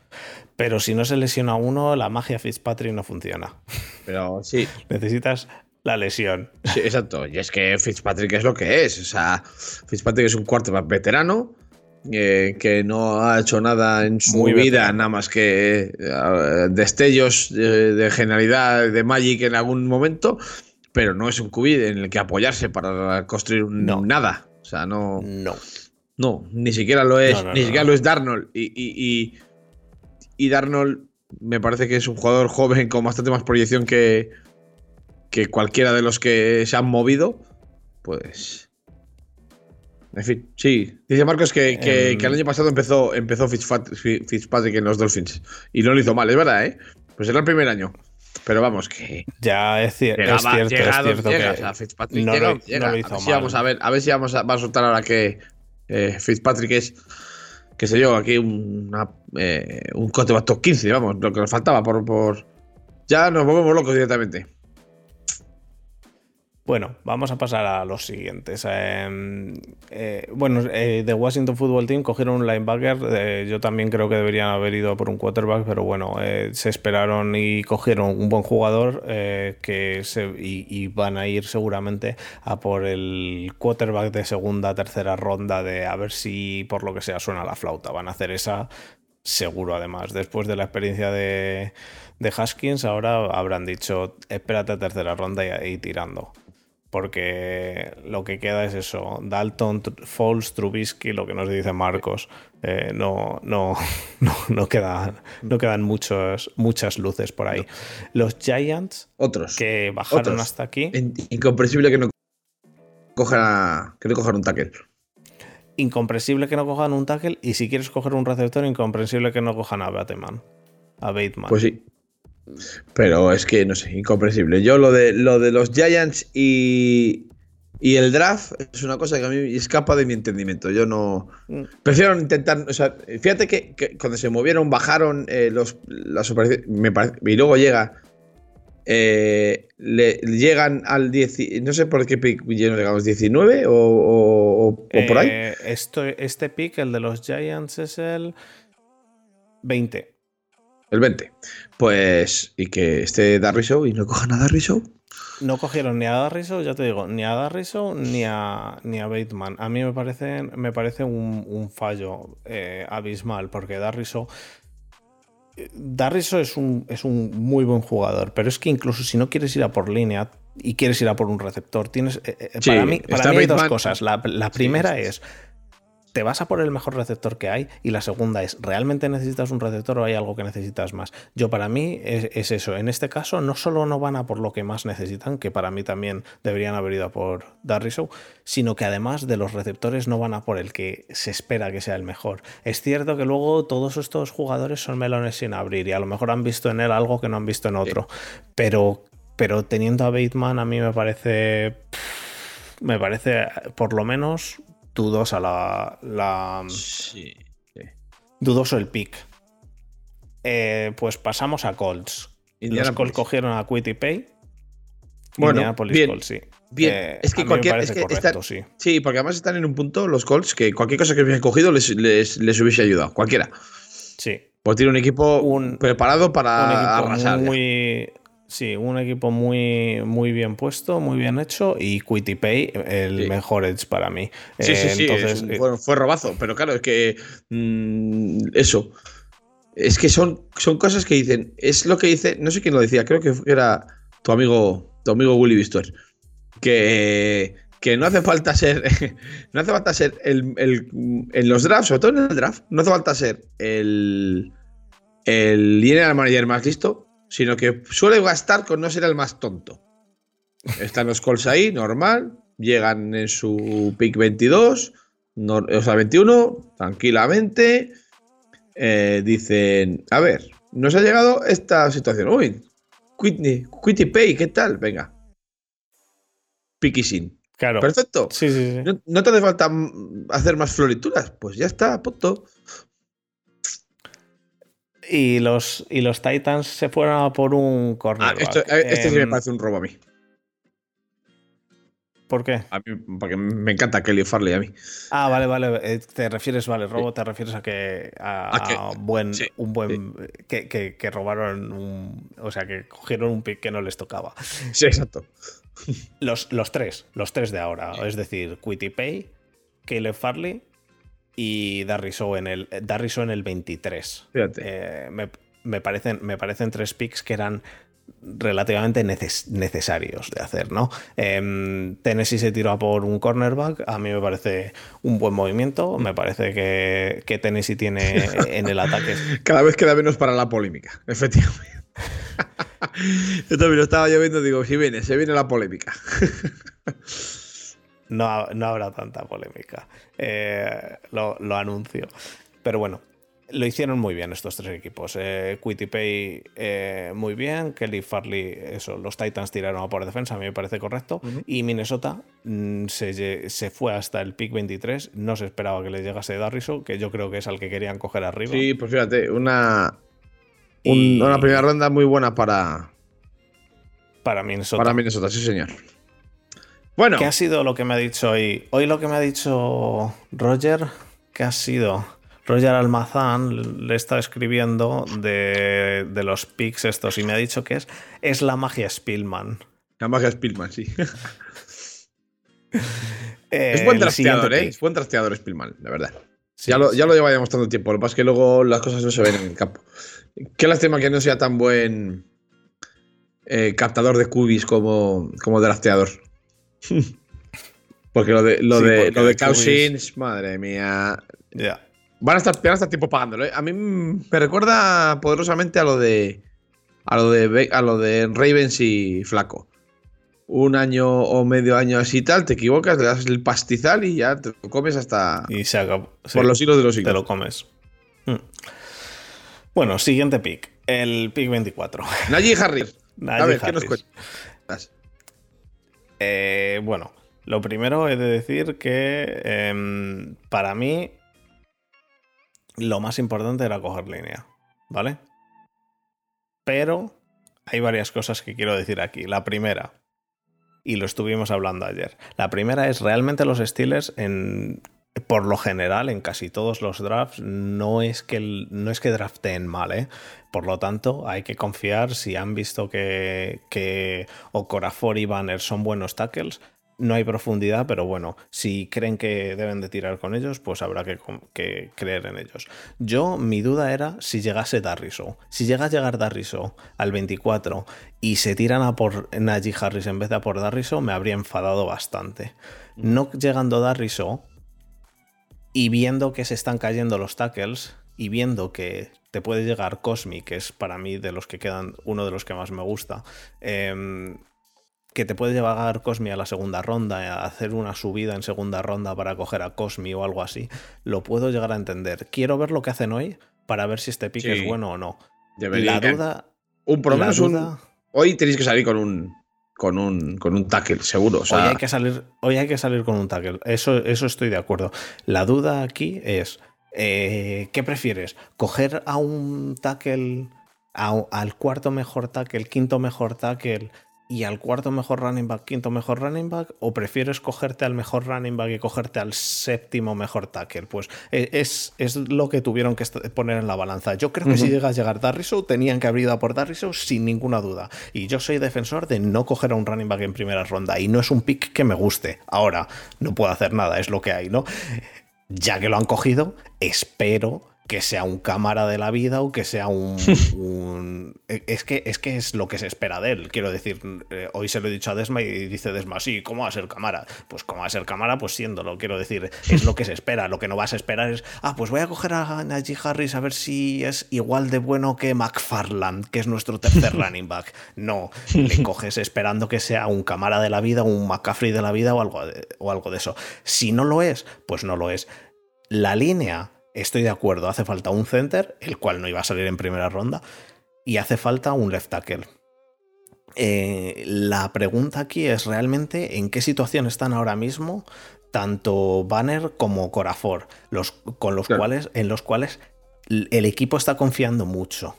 Pero si no se lesiona uno, la magia Fitzpatrick no funciona. Pero sí, Necesitas la lesión. Sí, exacto. Y es que Fitzpatrick es lo que es. O sea, Fitzpatrick es un quarterback veterano eh, que no ha hecho nada en su Muy vida, nada más que eh, destellos de, de genialidad, de Magic en algún momento, pero no es un QB en el que apoyarse para construir un No. nada. O sea, no, No. no, ni siquiera lo es, No, no, ni siquiera lo es Darnold. Y, y, y, y Darnold me parece que es un jugador joven con bastante más proyección que, que cualquiera de los que se han movido. Pues. En fin, sí. Dice Marcos que, que- Em. que el año pasado empezó, empezó Fitzpat- Fi- Fitzpatrick en los Dolphins. Y no lo hizo mal, es verdad, ¿eh? Pues era el primer año. Pero vamos, que. Ya es, cier- es Llegaba, cierto, llega es cierto llega, que o sea, Fitzpatrick no llega lo- donde no llega. lo hizo a ver si mal. vamos a ver, a ver si vamos a, va a soltar ahora que eh, Fitzpatrick es, qué sé yo, aquí una, eh, un quarterback top 15, vamos, lo que nos faltaba por, por... Ya nos volvemos locos directamente. Bueno, vamos a pasar a los siguientes. Em, eh, bueno, eh, de Washington Football Team cogieron un linebacker. Eh, yo también creo que deberían haber ido por un quarterback, pero bueno, se esperaron y cogieron un buen jugador que se, y, van a ir seguramente a por el quarterback de segunda, tercera ronda de a ver si por lo que sea suena la flauta. Van a hacer esa seguro además. Después de la experiencia de, de Haskins, ahora habrán dicho espérate a tercera ronda y, y tirando porque lo que queda es eso, Dalton, Falls, Trubisky, lo que nos dice Marcos, eh, no, no, no, no, quedan, no quedan muchos, muchas luces por ahí. Los Giants, otros que bajaron hasta aquí. Incomprensible que no cojan, que no cojan un tackle. Incomprensible que no cojan un tackle y si quieres coger un receptor, incomprensible que no cojan a Bateman. A Bateman. Pues sí, pero es que, no sé, incomprensible. Yo lo de, lo de los Giants y, y el draft es una cosa que a mí escapa de mi entendimiento. Yo no. Mm. Prefiero intentar. O sea, fíjate que, cuando se movieron, bajaron eh, los, las operaciones. Me y luego llega. Eh, le, llegan al 10. No sé por qué pick llegamos, 19 o, o, por ahí. Eh, esto, este pick, el de los Giants, es el 20. El 20. Pues, y que esté Darry Show y no cojan a Darry Show. No cogieron ni a Darry Show, ya te digo, ni a Darry Show ni a, ni a Bateman. A mí me parece, me parece un, fallo eh, abismal, porque Darry Show. es un, es un muy buen jugador, pero es que incluso si no quieres ir a por línea y quieres ir a por un receptor, tienes. Eh, eh, para mí, para mí hay dos cosas. La, primera es te vas a por el mejor receptor que hay y la segunda es, ¿realmente necesitas un receptor o hay algo que necesitas más? Yo para mí es, eso. En este caso no solo no van a por lo que más necesitan, que para mí también deberían haber ido a por Darriso, sino que además de los receptores no van a por el que se espera que sea el mejor. Es cierto que luego todos estos jugadores son melones sin abrir y a lo mejor han visto en él algo que no han visto en otro, pero, pero teniendo a Bateman a mí me parece... Me parece, por lo menos, dudosa la. la sí, Dudoso el pick. Eh, pues pasamos a Colts. Los Colts cogieron a Quitty Pay. Bueno, bien, Colts, sí. Bien, eh, es que cualquier. Es que sí. sí. porque además están en un punto los Colts que cualquier cosa que hubiesen cogido les, les, hubiese ayudado. Cualquiera. Sí. Pues tiene un equipo preparado para un equipo Muy, Sí, un equipo muy, muy bien puesto, muy bien hecho y Pay el mejor edge para mí. Sí, sí, sí, Entonces, eh, fue, robazo, pero claro, es que mm, eso. Es que son, son cosas que dicen, es lo que dice, no sé quién lo decía, creo que era tu amigo, tu amigo Willy Vistor, que, que no hace falta ser, no hace falta ser el, en los drafts, sobre todo en el draft, no hace falta ser el, el general manager más listo, sino que suele gastar con no ser el más tonto. Están los calls ahí, normal, llegan en su pick 22, o sea, 21, tranquilamente. Eh, dicen, a ver, nos ha llegado esta situación. Uy, Quitty, Pay, ¿qué tal? Venga. Picky sin. Claro. Perfecto. Sí, sí, sí. No, no, te hace falta hacer más florituras. Pues ya está, punto. Y los, y los Titans se fueron a por un corner. Ah, eh, este sí me em, parece un robo a mí. ¿Por qué? porque me encanta Kelly Farley a mí. Ah, vale, vale. Eh, te refieres, vale, robo, te refieres a que a, buen, un buen que, que, robaron un, o sea, que cogieron un pick que no les tocaba. Sí, exacto. Los, los tres, los tres de ahora, es decir, Quitty Pay, Caleb Farley y Darriso en el, en el 23. Eh, me, parecen, me parecen tres picks que eran relativamente necesarios de hacer, ¿no? Em, Tennessee se tiró a por un cornerback, a mí me parece un buen movimiento, me parece que, que Tennessee tiene en el ataque. Cada vez queda menos para la polémica, efectivamente. Yo también lo estaba lloviendo, digo, si viene, se viene la polémica. No, habrá tanta polémica. Eh, lo, anuncio. Pero bueno, lo hicieron muy bien estos tres equipos. Eh, eh, muy bien, Kelly Farley, eso, los Titans tiraron a por defensa, a mí me parece correcto. Y Minnesota mm, se, fue hasta el pick 23, no se esperaba que le llegase Darriso, que yo creo que es al que querían coger arriba. Sí, pues fíjate, una, una primera ronda muy buena para, para Minnesota. Para Minnesota, sí señor. Bueno. ¿Qué ha sido lo que me ha dicho hoy? Hoy lo que me ha dicho Roger, ¿qué ha sido? Roger Almazán le está escribiendo de, de los pics estos y me ha dicho que es, es la magia Spielman. La magia Spielman, sí. es buen trasteador, ¿eh? Es buen trasteador Spielman, la verdad. ya, lo, ya lo lleva demostrando tiempo. Lo que pasa es que luego las cosas no se ven en el campo. Qué lástima que no sea tan buen eh, captador de cubis como, como drafteador. porque lo de, lo de, lo de Cousins, madre mía. Ya. Van a estar, van a estar tiempo pagándolo. ¿eh? A mí me recuerda poderosamente a lo de. A lo de, a lo de Ravens y Flaco. Un año o medio año así y tal, te equivocas, le das el pastizal y ya te lo comes hasta. Y se acabó. por los hilos de los hilos. Te lo comes. Hmm. Bueno, siguiente pick. El pick 24. Najee Harris. a ver, ¿qué nos cuentas? Eh, bueno, lo primero he de decir que em, para mí lo más importante era coger línea, ¿vale? Pero hay varias cosas que quiero decir aquí. La primera, y lo estuvimos hablando ayer, la primera es realmente los Steelers en por lo general, en casi todos los drafts, no es que, no es que drafteen mal, ¿eh? Por lo tanto, hay que confiar si han visto que, que Okorafor y Banner son buenos tackles, no hay profundidad, pero bueno, si creen que deben de tirar con ellos, pues habrá que, creer en ellos. Yo, mi duda era si llegase Darriso. Si llega a llegar Darriso al 24 y se tiran a por Najee Harris en vez de a por Darriso, me habría enfadado bastante. No llegando Darriso y viendo que se están cayendo los tackles y viendo que te puede llegar Cosmic, que es para mí de los que quedan uno de los que más me gusta, eh, que te puede llevar Cosmi a la segunda ronda, a hacer una subida en segunda ronda para coger a Cosmi o algo así, lo puedo llegar a entender. Quiero ver lo que hacen hoy para ver si este pick es bueno o no. la duda. Un, por lo menos un. Hoy tenéis que salir con un. Con un, con un tackle, seguro. hoy, hay que salir, hoy hay que salir con un tackle. Eso, eso estoy de acuerdo. La duda aquí es. Eh, ¿Qué prefieres? ¿Coger a un tackle, al cuarto mejor tackle, quinto mejor tackle, y al cuarto mejor running back, quinto mejor running back, o prefieres cogerte al mejor running back y cogerte al séptimo mejor tackle? Pues eh, es, es lo que tuvieron que poner en la balanza. Yo creo que si llega a llegar Darriso, tenían que haber ido a por Darriso sin ninguna duda. Y yo soy defensor de no coger a un running back en primera ronda, y no es un pick que me guste. Ahora, no puedo hacer nada, es lo que hay, ¿no? Ya que lo han cogido, espero que sea un cámara de la vida o que sea un, e, es, que, es que es lo que se espera de él. Quiero decir, eh, hoy se lo he dicho a Desma y dice Desma, sí, ¿cómo va a ser cámara? Pues ¿cómo va a ser cámara? Pues siéndolo, quiero decir, es lo que se espera. Lo que no vas a esperar es, ah, pues voy a coger a Najee Harris a ver si es igual de bueno que McFarland, que es nuestro tercer running back. No, le coges esperando que sea un cámara de la vida, un McCaffrey de la vida o algo o algo de eso. Si no lo es, pues no lo es. La línea Estoy de acuerdo, hace falta un center, el cual no iba a salir en primera ronda, y hace falta un left tackle. Eh, la pregunta aquí es realmente en qué situación están ahora mismo tanto Banner como Corafor, los, con los cuales, en los cuales el equipo está confiando mucho.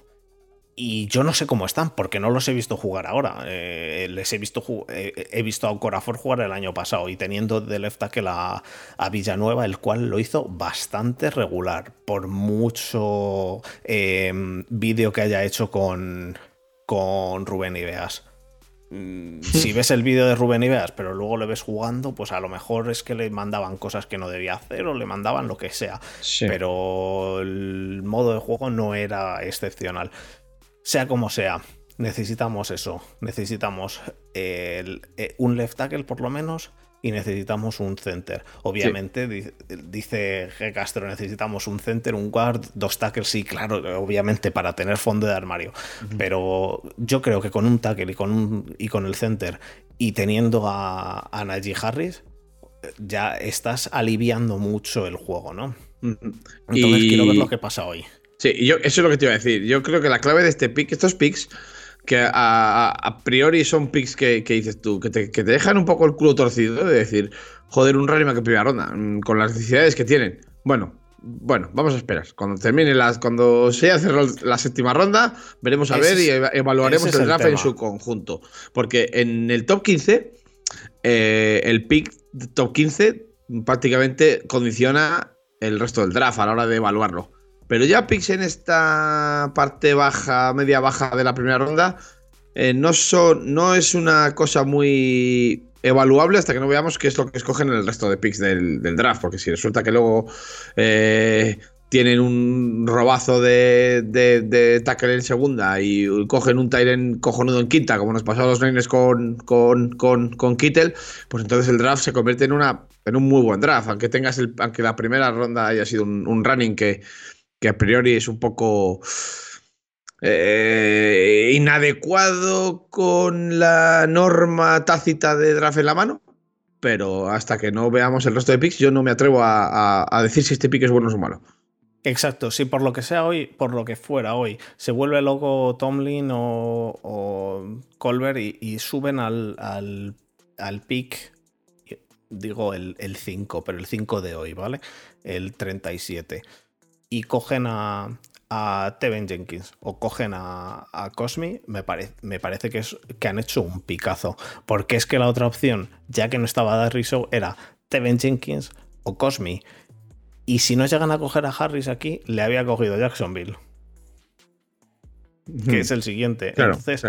Y yo no sé cómo están, porque no los he visto jugar ahora. Eh, les he visto, eh, he visto a Corafor jugar el año pasado y teniendo de left tackle a, Villanueva, el cual lo hizo bastante regular, por mucho em, vídeo que haya hecho con, con Rubén Ibeas. Mm, si ves el vídeo de Rubén Ibeas, pero luego le ves jugando, pues a lo mejor es que le mandaban cosas que no debía hacer o le mandaban lo que sea. Pero el modo de juego no era excepcional. Sea como sea, necesitamos eso. Necesitamos eh, un left tackle por lo menos y necesitamos un center. Obviamente, dice G. Castro, necesitamos un center, un guard, dos tackles, sí, claro, obviamente para tener fondo de armario. Pero yo creo que con un tackle y con, un, y con el center y teniendo a, a Najee Harris, ya estás aliviando mucho el juego, ¿no? Entonces quiero ver lo que pasa hoy. Sí, yo, eso es lo que te iba a decir. Yo creo que la clave de este pick, estos picks, que a, priori son picks que, dices tú, que te, dejan un poco el culo torcido de decir, joder, un back en primera ronda, mm, con las necesidades que tienen. Bueno, bueno, vamos a esperar. Cuando termine las, cuando se haya cerrado la séptima ronda, veremos a ver y evaluaremos el draft en su conjunto. Porque en el top 15 eh, el pick top 15 prácticamente condiciona el resto del draft a la hora de evaluarlo. Pero ya picks en esta parte baja, media baja de la primera ronda, eh, no, son, no es una cosa muy evaluable hasta que no veamos qué es lo que escogen en el resto de picks del, draft. Porque si resulta que luego eh, tienen un robazo de, de, tackle en segunda y cogen un Tyren cojonudo en quinta, como nos pasó a los Niners con, con, con, Kittel, pues entonces el draft se convierte en, una, en un muy buen draft. Aunque, tengas aunque la primera ronda haya sido un, running que, que a priori es un poco eh, inadecuado con la norma tácita de draft en la mano. Pero hasta que no veamos el resto de picks, yo no me atrevo a, decir si este pick es bueno o malo. Exacto, si por lo que sea hoy, por lo que fuera hoy, se vuelve loco Tomlin o, o Colbert y, suben al, al, al pick, digo el 5, pero el 5 de hoy, ¿vale? El 37. Y cogen a, a Teven Jenkins o cogen a, a Cosmi, me, me parece que, es, que han hecho un picazo. Porque es que la otra opción, ya que no estaba Darry Show, era Teven Jenkins o Cosmi. Y si no llegan a coger a Harris aquí, le había cogido Jacksonville que es el siguiente. entonces,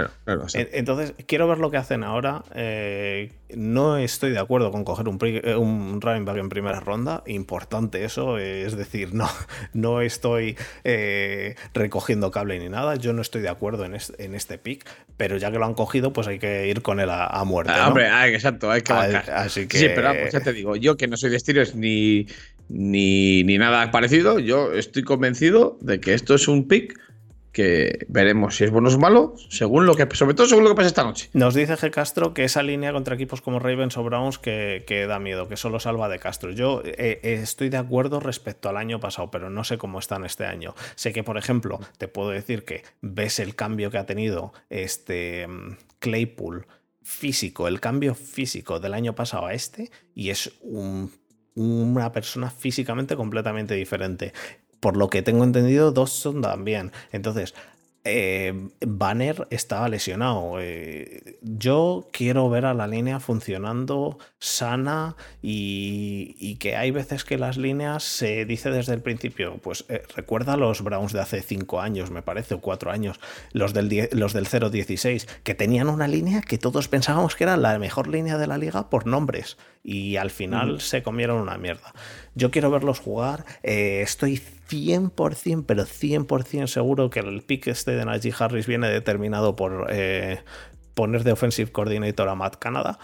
entonces, quiero ver lo que hacen ahora. Eh, no estoy de acuerdo con coger un, eh, un running back en primera ronda. Importante eso. es decir, no, no estoy eh, recogiendo cable ni nada. Yo no estoy de acuerdo en este, en este pick. Pero ya que lo han cogido, pues hay que ir con él a, muerte. Ah, hombre, ah, exacto, hay que Así que... Sí, pero ya te digo, yo que no soy de Steelers ni, ni, ni nada parecido, yo estoy convencido de que esto es un pick que veremos si es bueno o malo, según lo que, sobre todo según lo que pasa esta noche. Nos dice G. Castro que esa línea contra equipos como Ravens o Browns que, da miedo, que solo salva de Castro. Yo eh, eh, estoy de acuerdo respecto al año pasado, pero no sé cómo están este año. Sé que, por ejemplo, te puedo decir que ves el cambio que ha tenido este mm, Claypool físico, el cambio físico del año pasado a este, y es una persona físicamente completamente diferente por lo que tengo entendido, Dodson también. Entonces, eh, Banner estaba lesionado. Eh, yo quiero ver a la línea funcionando sana y, que hay veces que las líneas se dice desde el principio, pues eh, recuerda los Browns de hace 5 años, me parece, o 4 años, los del, los del 0-16, que tenían una línea que todos pensábamos que era la mejor línea de la liga por nombres y al final se comieron una mierda. Yo quiero verlos jugar, estoy 100%, pero 100% seguro que el pick este de Najee Harris viene determinado por eh, poner de offensive coordinator a Matt Canada.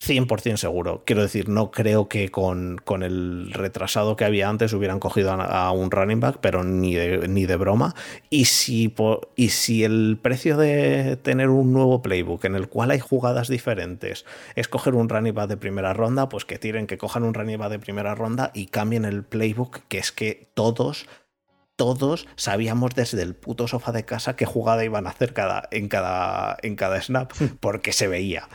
100% seguro. Quiero decir, no creo que con, con, el retrasado que había antes hubieran cogido a, un running back, pero ni de, ni de broma. Y si, y si el precio de tener un nuevo playbook en el cual hay jugadas diferentes es coger un running back de primera ronda, pues que tiren, que cojan un running back de primera ronda y cambien el playbook, que es que todos todos sabíamos desde el puto sofá de casa qué jugada iban a hacer cada, en, cada, en cada snap, porque se veía.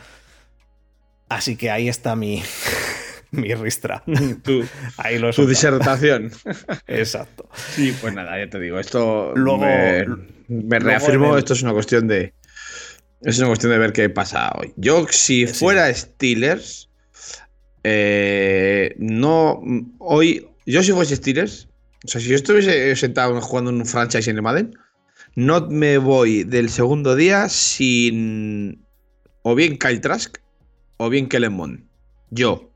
Así que ahí está mi, mi ristra. Tu, ahí tu disertación. Exacto. Sí, pues nada, ya te digo, esto luego, me, reafirmo, esto es una cuestión de... Es una cuestión de ver qué pasa hoy. Yo, si fuera Steelers, eh, no. Hoy, yo si fuese Steelers, o sea, si yo estuviese sentado jugando en un franchise en el Madden, no me voy del segundo día sin. O bien Kyle Trask o bien Kellen Yo.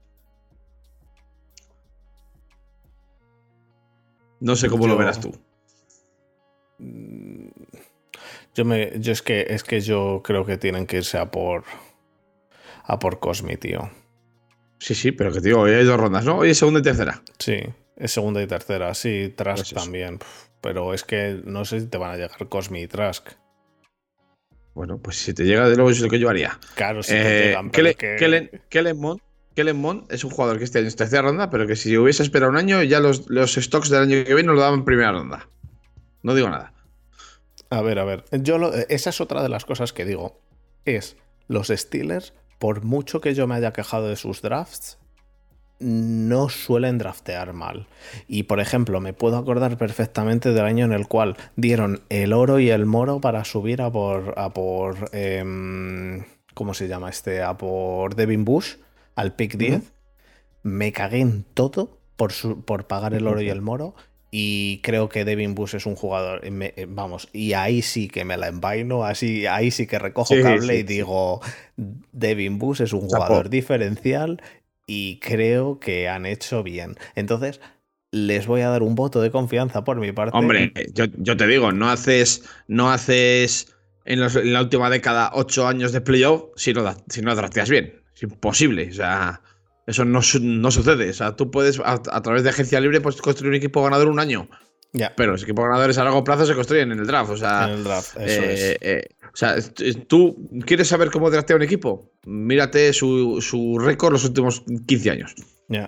No sé cómo lo verás tú. Mm, yo me. Yo es que es que yo creo que tienen que irse a por. a por Cosmi, tío. Sí, sí, pero que tío, hoy hay dos rondas, ¿no? Hoy es segunda y tercera. Sí, es segunda y tercera. Sí, Trask pues también. Pero es que no sé si te van a llegar Cosmi y Trask. Bueno, pues si te llega de luego es lo que yo haría. Claro, si te llegan, Kellen, Mond, es un jugador que este año es tercera ronda, pero que si hubiese esperado un año, ya los, stocks del año que viene nos lo daban en primera ronda. No digo nada. A ver, a ver. Yo esa es otra de las cosas que digo. Es los Steelers, por mucho que yo me haya quejado de sus drafts, no suelen draftear mal. Y por ejemplo, me puedo acordar perfectamente del año en el cual dieron el oro y el moro para subir a por. A por em, ¿cómo se llama este? A por Devin Bush, al pick 10. Me cagué en todo por, por pagar el oro y el moro. Y creo que Devin Bush es un jugador, eh, vamos, y ahí sí que me la envaino, así, ahí sí que recojo cable y digo, Devin Bush es un jugador diferencial y creo que han hecho bien. Entonces, les voy a dar un voto de confianza por mi parte. Hombre, yo, te digo, no haces, no haces en, la última década ocho años de playoff si no, si no drafteas bien. Es imposible. O sea, eso no, no sucede. O sea, tú puedes, a, través de agencia libre, pues, construir un equipo ganador un año. Pero los equipos ganadores a largo plazo se construyen en el draft. O sea, en el draft, eso eh, es. Eh, o sea, tú quieres saber cómo draftea un equipo. Mírate su, su récord los últimos 15 años. Ya.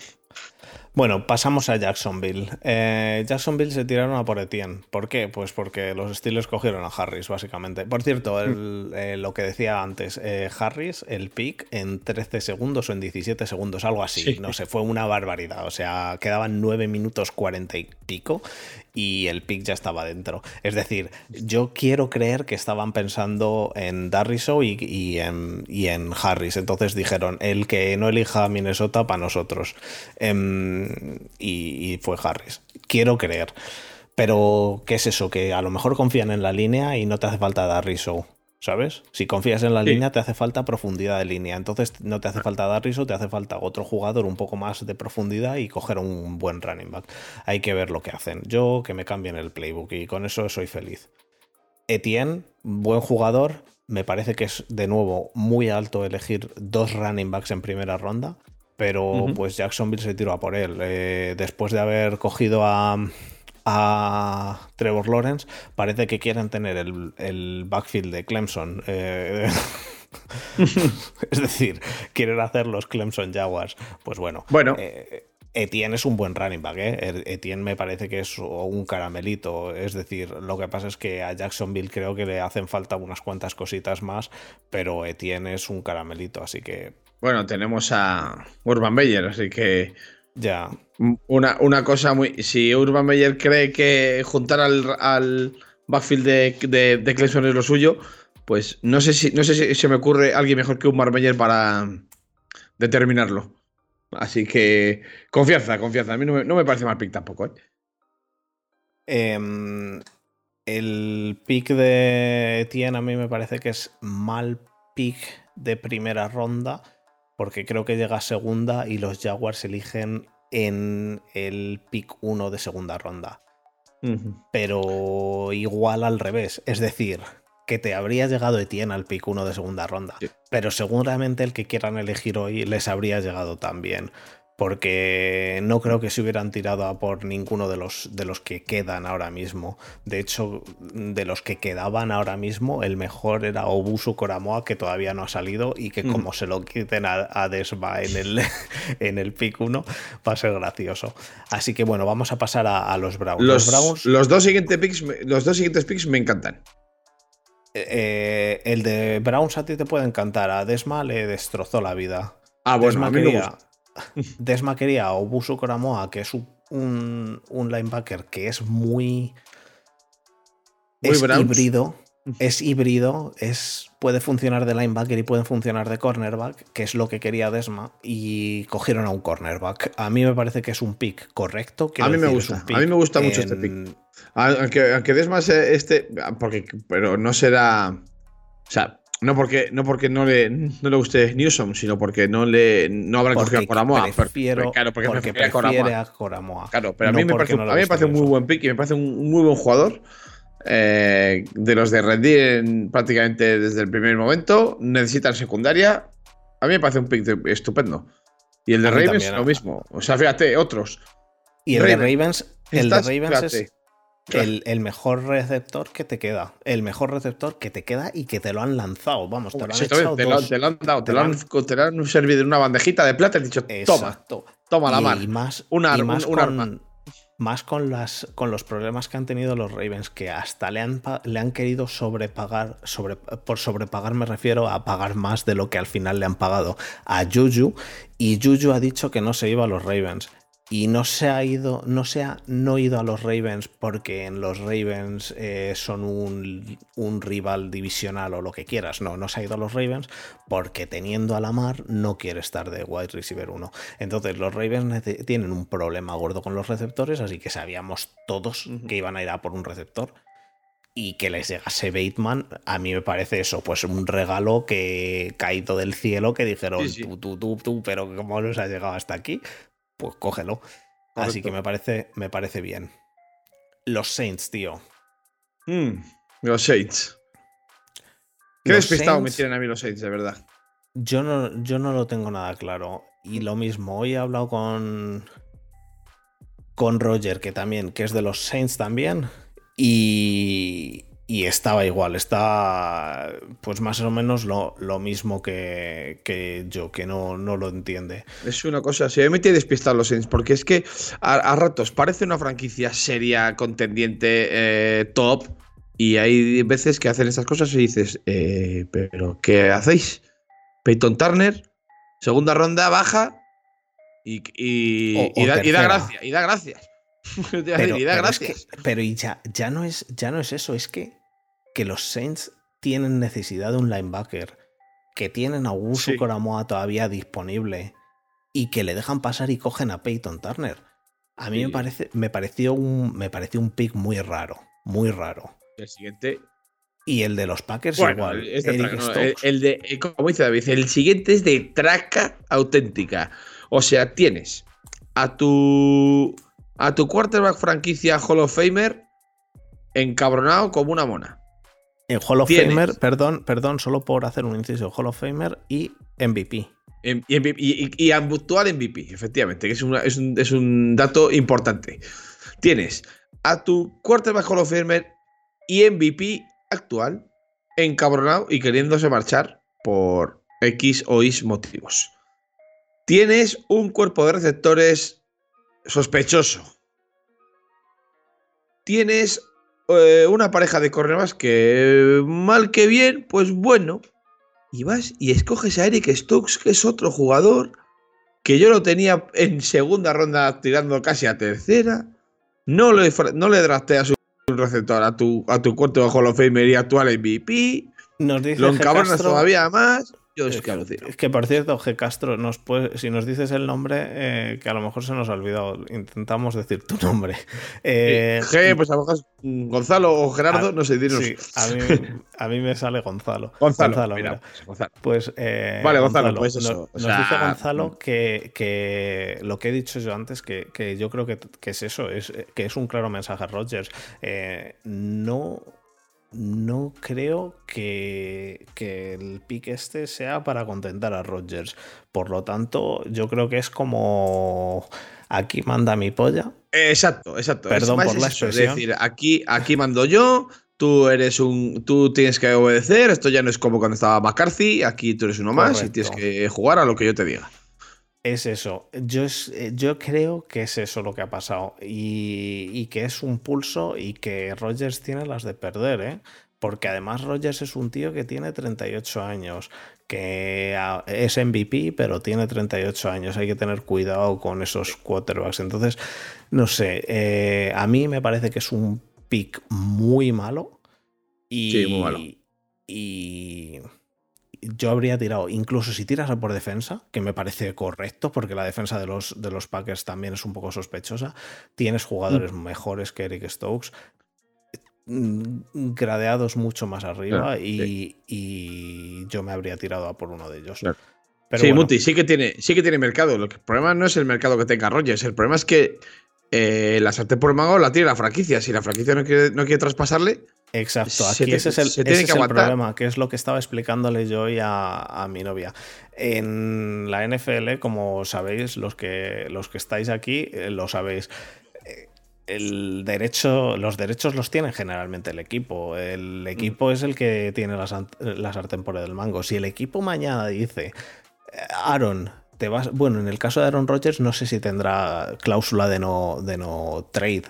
Bueno, pasamos a Jacksonville. Eh, Jacksonville se tiraron a por Etienne. ¿Por qué? Pues porque los Steelers cogieron a Harris, básicamente. Por cierto, mm. eh, lo que decía antes, eh, Harris, el pick en 13 segundos o en 17 segundos, algo así. No sé, fue una barbaridad. O sea, quedaban 9 minutos 40 y pico y el pick ya estaba dentro. Es decir, yo quiero creer que estaban pensando en Darriso y, en, Harris. Entonces dijeron, el que no elija a Minnesota para nosotros. Em, y, fue Harris. Quiero creer. Pero, ¿qué es eso? Que a lo mejor confían en la línea y no te hace falta Darriso. ¿Sabes? Si confías en la línea, te hace falta profundidad de línea. Entonces no te hace falta dar riso, te hace falta otro jugador un poco más de profundidad y coger un buen running back. Hay que ver lo que hacen. Yo que me cambien el playbook y con eso soy feliz. Etienne, buen jugador. Me parece que es de nuevo muy alto elegir dos running backs en primera ronda. Pero pues Jacksonville se tiró a por él. Eh, después de haber cogido a, a Trevor Lawrence, parece que quieren tener el, backfield de Clemson. Eh, es decir, quieren hacer los Clemson Jaguars. Pues bueno. Bueno. Eh, Etienne es un buen running back, ¿eh? Er, Etienne me parece que es un caramelito. Es decir, lo que pasa es que a Jacksonville creo que le hacen falta unas cuantas cositas más, pero Etienne es un caramelito, así que. Bueno, tenemos a Urban Meyer, así que ya. Una, una, cosa muy. Si Urban Meyer cree que juntar al, backfield de, de, Clemson es lo suyo, pues no sé si no sé si se me ocurre alguien mejor que Urban Meyer para determinarlo. Así que confianza, confianza. A mí no me, parece mal pick tampoco. ¿eh? Em, el pick de Etienne a mí me parece que es mal pick de primera ronda porque creo que llega segunda y los Jaguars eligen en el pick 1 de segunda ronda. Pero igual al revés, es decir, que te habría llegado Etienne al pick 1 de segunda ronda, pero seguramente el que quieran elegir hoy les habría llegado también porque no creo que se hubieran tirado a por ninguno de los, de los que quedan ahora mismo. De hecho, de los que quedaban ahora mismo, el mejor era Obusu Koramoa, que todavía no ha salido y que mm. como se lo quiten a, Desma en el, en el pick 1, va a ser gracioso. Así que bueno, vamos a pasar a, los Browns. Los, dos siguientes picks, los dos siguientes picks me encantan. Eh, el de Browns a ti te puede encantar, a Desma le destrozó la vida. Ah, bueno, a mí me gusta Desma quería a Obusu Koramoa, que es un, linebacker que es muy. es híbrido. Es híbrido, es, puede funcionar de linebacker y puede funcionar de cornerback, que es lo que quería Desma, y cogieron a un cornerback. A mí me parece que es un pick correcto. A mí me gusta, a mí me gusta mucho este pick. Aunque, aunque Desma este, porque, pero no será. O sea, no porque, no porque no le, no le guste Newsom, sino porque no le no habrá cogido a Coramoa. Prefiero, claro, porque, prefiere, a, Coramoa. Claro, pero a mí, me parece, a mí me parece un muy buen pick y me parece un, muy buen jugador. Eh, de los de Red prácticamente desde el primer momento. Necesitan secundaria. A mí me parece un pick estupendo. Y el de Ravens, lo mismo. O sea, fíjate, otros. Y el de Ravens, el de Ravens es el, mejor receptor que te queda. El mejor receptor que te queda y que te lo han lanzado. Vamos, te lo han echado. Te, lo, han dado, te, lo han, servido en una bandejita de plata y dicho, toma, toma la mano. Y más, una, más con, Más con, las, con los problemas que han tenido los Ravens, que hasta le han, le han querido sobrepagar. Sobre, por sobrepagar me refiero a pagar más de lo que al final le han pagado a Juju. Y Juju ha dicho que no se iba a los Ravens y no se ha ido, no se ha no ido a los Ravens porque en los Ravens eh, son un, un, rival divisional o lo que quieras. No, no se ha ido a los Ravens porque teniendo a Lamar no quiere estar de wide receiver 1. Entonces los Ravens tienen un problema gordo con los receptores, así que sabíamos todos que iban a ir a por un receptor. Y que les llegase Bateman, a mí me parece eso, pues un regalo que caído del cielo que dijeron, tú, tú, tú, tú, pero ¿cómo nos ha llegado hasta aquí? Pues cógelo. Así que me parece, me parece bien. Los Saints, tío. Mm, los Saints. Qué despistado me tienen a mí los Saints, de verdad. Yo no, yo no lo tengo nada claro. Y lo mismo, hoy he hablado con. con Roger, que también, que es de los Saints también. Y, y estaba igual, está pues más o menos lo, lo mismo que, que, yo, que no, no lo entiende. Es una cosa, se me tiene despistado los Saints, porque es que a, ratos parece una franquicia seria, contendiente, eh, top, y hay veces que hacen estas cosas y dices, eh, pero ¿qué hacéis? Peyton Turner, segunda ronda baja y, y, da, y da, gracias, y da gracias. pero, y da gracias. pero y ya, ya, no es, ya no es eso, es que que los Saints tienen necesidad de un linebacker, que tienen a Augusto Coramoa todavía disponible y que le dejan pasar y cogen a Peyton Turner. A mí me, parece, me, pareció un, me pareció un pick muy raro, muy raro. El siguiente. Y el de los Packers igual. el, de, como dice David, el siguiente es de traca auténtica. O sea, tienes a tu a tu quarterback franquicia Hall of Famer encabronado como una mona. En Hall of Famer, perdón, perdón, solo por hacer un inciso, Hall of Famer y MVP. Y, actual MVP, efectivamente, que es, es, un, dato importante. Tienes a tu quarterback Hall of Famer y MVP actual encabronado y queriéndose marchar por X o Y motivos. Tienes un cuerpo de receptores sospechoso. Tienes eh, una pareja de cornerbacks que mal que bien, pues bueno. Y vas y escoges a Eric Stokes, que es otro jugador que yo lo tenía en segunda ronda tirando casi a tercera. No le, no le drafteas un receptor a tu, a tu cuarto bajo los Famer y actual MVP. Nos dice lo encabronas todavía más es, que, por cierto, G. Castro, nos puede, si nos dices el nombre, eh, que a lo mejor se nos ha olvidado, intentamos decir tu nombre. Eh, G, pues a lo mejor Gonzalo o Gerardo, no sé, dinos. Sí, a mí, me sale Gonzalo. Gonzalo, mira, Pues, eh, vale, Gonzalo, pues eso. Nos, dice Gonzalo mm. que, que, lo que he dicho yo antes, que, que yo creo que, que, es eso, es, que es un claro mensaje a Rogers. no no creo que, el pick este sea para contentar a Rodgers. Por lo tanto, yo creo que es como aquí manda mi polla. Exacto, exacto. Perdón por la expresión. Es decir, aquí, aquí mando yo, tú eres un. Tú tienes que obedecer. Esto ya no es como cuando estaba McCarthy. Aquí tú eres uno más y tienes que jugar a lo que yo te diga. Es eso. Yo, eh, yo creo que es eso lo que ha pasado. Y, que es un pulso y que Rogers tiene las de perder, ¿eh? Porque además Rogers es un tío que tiene 38 años, que es MVP, pero tiene 38 años. Hay que tener cuidado con esos quarterbacks. Entonces, no sé. Eh, a mí me parece que es un pick muy malo. Y, sí, muy malo. Y yo habría tirado, incluso si tiras a por defensa, que me parece correcto, porque la defensa de los, de los Packers también es un poco sospechosa. Tienes jugadores mm. mejores que Eric Stokes, mm, gradeados mucho más arriba, y, yo me habría tirado a por uno de ellos. sí, Muti, sí que, tiene, sí que tiene mercado. El problema no es el mercado que tenga Rogers, el problema es que eh, la sartén por el mango la tiene la franquicia. Si la franquicia no quiere, no quiere traspasarle. Exacto, aquí ese es el, problema, que es lo que estaba explicándole yo hoy a, mi novia. En la NFL, como sabéis, los que, los que estáis aquí, eh, lo sabéis. Eh, el derecho, los derechos los tiene generalmente el equipo. El equipo es el que tiene la, la sartén por el mango. Si el equipo mañana dice, Aaron, bueno, en el caso de Aaron Rodgers no sé si tendrá cláusula de no, de no trade,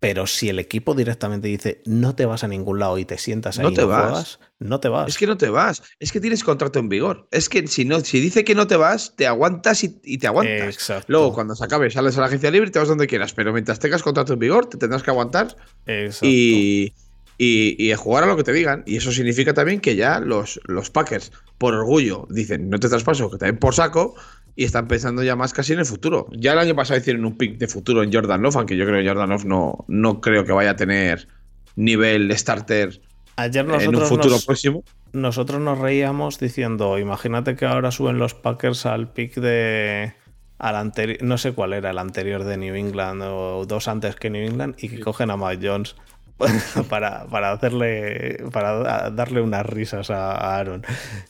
Pero si el equipo directamente dice no te vas a ningún lado y te sientas ahí No te vas. juegas, no te vas. Es que no te vas. Es que tienes contrato en vigor. Es que si no, si dice que no te vas, te aguantas y, y te aguantas. Exacto. Luego, cuando se acabe, sales a la agencia libre y te vas donde quieras. Pero mientras tengas contrato en vigor, te tendrás que aguantar Exacto. y, y, y jugar a lo que te digan. Y eso significa también que ya los, los Packers, por orgullo, dicen no te traspaso, que te den por saco. Y están pensando ya más casi en el futuro. Ya el año pasado hicieron un pick de futuro en Jordan Love, aunque yo creo que Jordan Love no, no creo que vaya a tener nivel starter Ayer en un nosotros futuro nos, próximo. nosotros nos reíamos diciendo, imagínate que ahora suben los Packers al pick de... Al anterior, no sé cuál era el anterior de New England o dos antes que New England y que cogen a Mike Jones para, para hacerle para da- darle unas risas a, a Aaron.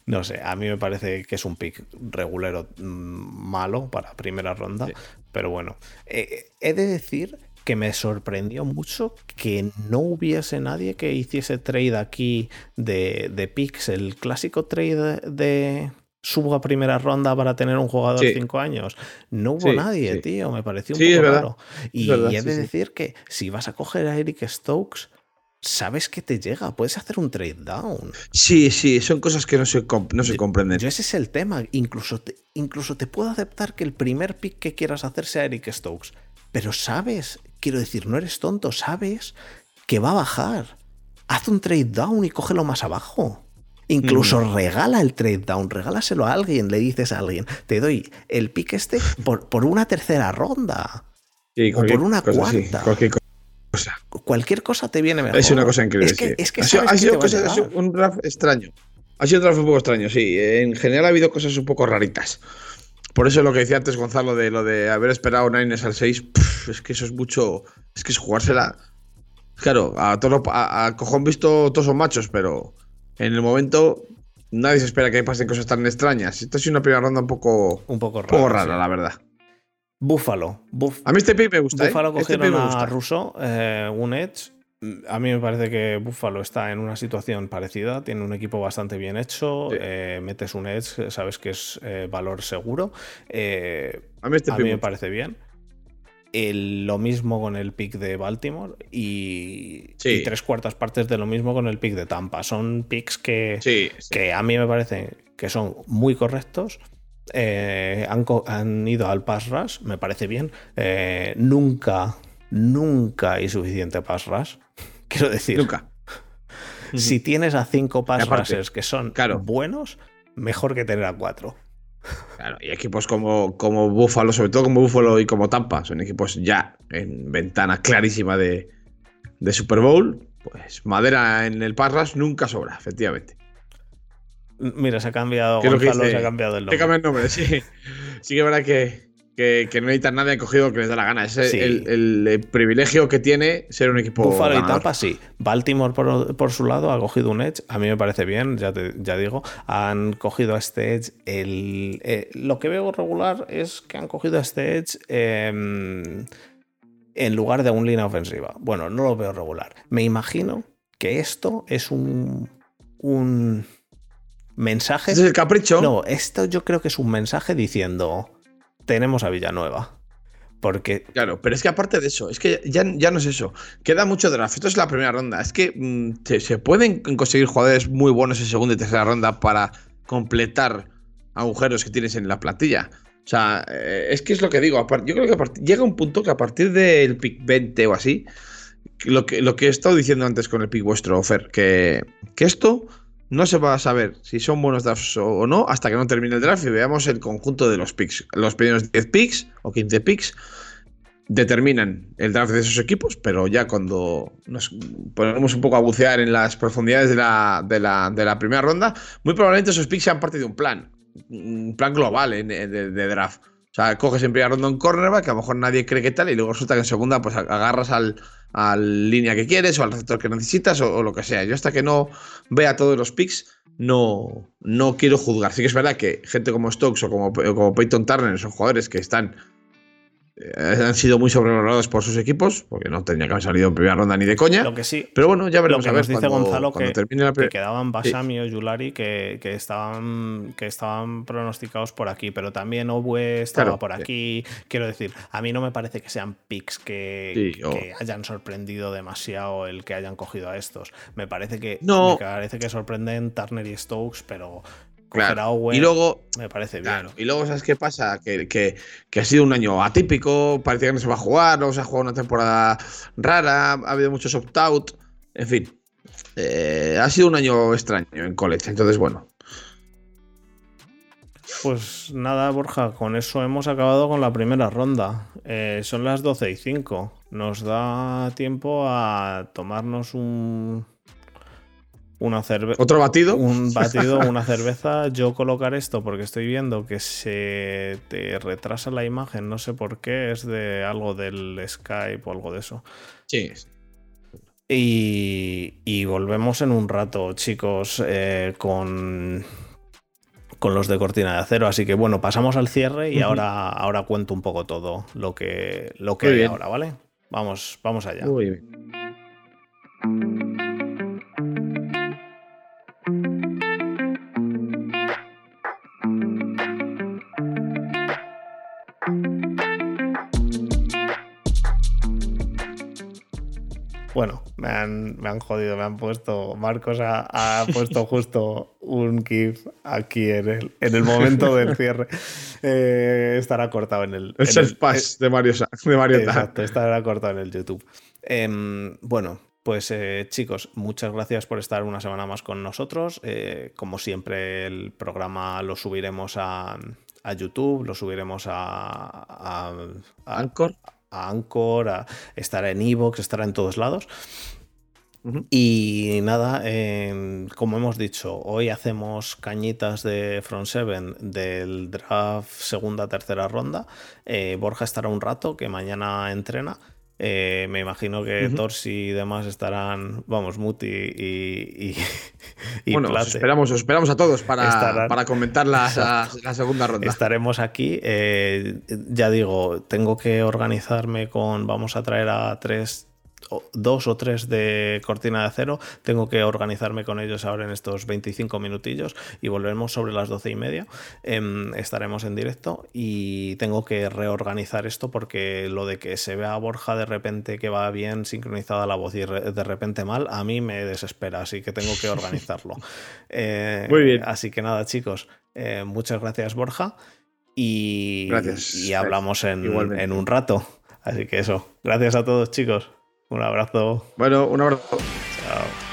No sé, a mí me parece que es un pick regulero mm, malo para primera ronda, Sí. pero bueno, Eh, he de decir que me sorprendió mucho que no hubiese nadie que hiciese trade aquí de, de picks, el clásico trade de subo a primera ronda para tener un jugador Sí. 5 años. No hubo Sí, nadie, sí. tío, me pareció un poco raro. Y, verdad, y he de decir que si vas a coger a Eric Stokes, sabes que te llega, puedes hacer un trade down. Sí, sí, son cosas que no se, no se Yo- comprenden. Yo ese es el tema. Incluso te, incluso te puedo aceptar que el primer pick que quieras hacer sea Eric Stokes. Pero sabes, quiero decir, no eres tonto, sabes que va a bajar. Haz un trade down y cógelo más abajo. Incluso Mm. regala el trade down, regálaselo a alguien, le dices a alguien, te doy el pick este por, por una tercera ronda. Sí, o por una cosa, sí, cuarta. cualquier cosa. Cualquier cosa te viene mejor. Es una cosa increíble. Es que, sí. es que ha sido, ha que sido te va a cosas- ha sido un draft extraño. Ha sido un draft un poco extraño, sí. En general ha habido cosas un poco raritas. Por eso lo que decía antes Gonzalo de lo de haber esperado Niners al 6, pff, es que eso es mucho. Es que es jugársela. Claro, a, todo, a, a cojón visto todos son machos, pero en el momento nadie se espera que pasen cosas tan extrañas. Esta ha sido una primera ronda un poco, Un poco un raro. poco rara, sí. la verdad. Búfalo. Búf- A mí este pick me gusta. ¿eh? Buffalo Este cogieron me a gusta. Russo, eh, un Edge. A mí me parece que Buffalo está en una situación parecida, tiene un equipo bastante bien hecho, Sí. eh, metes un Edge, sabes que es eh, valor seguro. eh, A mí este a mí me parece bien. El- lo mismo con el pick de Baltimore y, Sí. y tres cuartas partes de lo mismo con el pick de Tampa. Son picks que, Sí, sí. que a mí me parecen que son muy correctos. Eh, han, ido al pass rush, me parece bien. Eh, nunca, nunca hay suficiente pass rush. Quiero decir, Nunca. si tienes a cinco pass rushers que son claro. buenos, mejor que tener a cuatro. Claro, y equipos como, como Buffalo, sobre todo como Buffalo y como Tampa, son equipos ya en ventana clarísima de, de Super Bowl. Pues madera en el Parras nunca sobra, efectivamente. Mira, se ha cambiado, ¿Qué es lo que Gonzalo se ha cambiado el nombre. el nombre, sí. Sí que es verdad que, que, que no necesitan nadie, han cogido lo que les da la gana. Es el- Sí. el, el, privilegio que tiene ser un equipo Buffalo y. Tampa sí. Baltimore por, por su lado ha cogido un Edge. A mí me parece bien, ya, te- ya digo. Han cogido a este Edge. El, eh, lo que veo regular es que han cogido a este Edge em, en lugar de un línea ofensiva. Bueno, no lo veo regular. Me imagino que esto es un, un mensaje. Es el capricho. No, esto yo creo que es un mensaje diciendo: Tenemos a Villanueva. Porque Claro, pero es que aparte de eso, es que ya, ya no es eso. Queda mucho draft. Esto es la primera ronda. Es que mm, se, pueden conseguir jugadores muy buenos en segunda y tercera ronda para completar agujeros que tienes en la plantilla. O sea, eh, es que es lo que digo. Yo creo que llega un punto que a partir del pick 20 o así, lo que, lo que he estado diciendo antes con el pick vuestro, Fer, que, que esto no se va a saber si son buenos drafts o, no hasta que no termine el draft y veamos el conjunto de los picks. Los primeros 10 picks o 15 picks determinan el draft de esos equipos, pero ya cuando nos ponemos un poco a bucear en las profundidades de la, primera ronda, muy probablemente esos picks sean parte de un plan, un plan global en- de, de draft. O sea, coges en primera ronda un cornerback que a lo mejor nadie cree que tal, y luego resulta que en segunda pues agarras al, al línea que quieres o al receptor que necesitas o, lo que sea. Yo hasta que no vea todos los picks no, no quiero juzgar. Sí que es verdad que gente como Stokes o como, o como Peyton Turner son jugadores que están han sido muy sobrevalorados por sus equipos, porque no tenía que haber salido en primera ronda ni de coña. Lo que sí. Pero bueno, ya veremos lo que a ver nos dice cuando, Gonzalo cuando que, termine la que primera. quedaban Basami o Yulari que, que estaban que estaban pronosticados por aquí, pero también Obue estaba Claro, por sí. aquí. Quiero decir, a mí no me parece que sean picks que, Sí, hayan sorprendido demasiado el que hayan cogido a estos. Me parece que No. me parece que sorprenden Turner y Stokes, pero Claro. Y luego, me parece bien. Claro, y luego, ¿sabes qué pasa? Que, que- que ha sido un año atípico, parecía que no se va a jugar, luego se ha jugado una temporada rara, ha habido muchos opt-out, en fin. Eh, ha sido un año extraño en college, entonces bueno. Pues nada, Borja, con eso hemos acabado con la primera ronda. Eh, son las 12 y 5. Nos da tiempo a tomarnos un. Una cerveza. Otro batido. Un batido, una cerveza. Yo colocar esto porque estoy viendo que se te retrasa la imagen. No sé por qué. Es de algo del Skype o algo de eso. Sí. Y, y volvemos en un rato, chicos, eh, con, con los de cortina de acero. Así que bueno, pasamos al cierre y ahora, ahora cuento un poco todo lo que, lo que hay ahora, ¿vale? Vamos, vamos allá. Muy bien. Bueno, me han, me han jodido, me han puesto. Marcos ha, ha puesto justo un GIF aquí en el, en el momento del cierre. Eh, estará cortado en el. El en Self Pass de Mario, de Mario. Exacto, estará cortado en el YouTube. Em, bueno, pues eh, chicos, muchas gracias por estar una semana más con nosotros. Eh, como siempre, el programa lo subiremos a, a YouTube, lo subiremos a, a, a- Anchor. A Anchor, a- estará en Evox, estará en todos lados. Y nada, em, como hemos dicho, hoy hacemos cañitas de Front Seven del draft segunda, tercera ronda. Eh, Borja estará un rato, que mañana entrena. Eh, me imagino que Ujú. Torsi y demás estarán, vamos, Muti y, y, y bueno, os Plate. esperamos, os esperamos a todos para, Estarán. para comentar la segunda ronda. Estaremos aquí. eh, ya digo, tengo que organizarme con. Vamos a traer a tres. Dos o tres de cortina de acero. Tengo que organizarme con ellos ahora en estos 25 minutillos y volvemos sobre las 12 y media. Em, estaremos en directo y tengo que reorganizar esto porque lo de que se vea a Borja de repente que va bien sincronizada la voz y re- de repente mal, a mí me desespera, así que tengo que organizarlo. Eh, Muy bien. Así que nada, chicos, eh, muchas gracias, Borja. Y, Gracias. y hablamos en un rato. Así que eso, gracias a todos, chicos. Un abrazo. Bueno, un abrazo. Chao.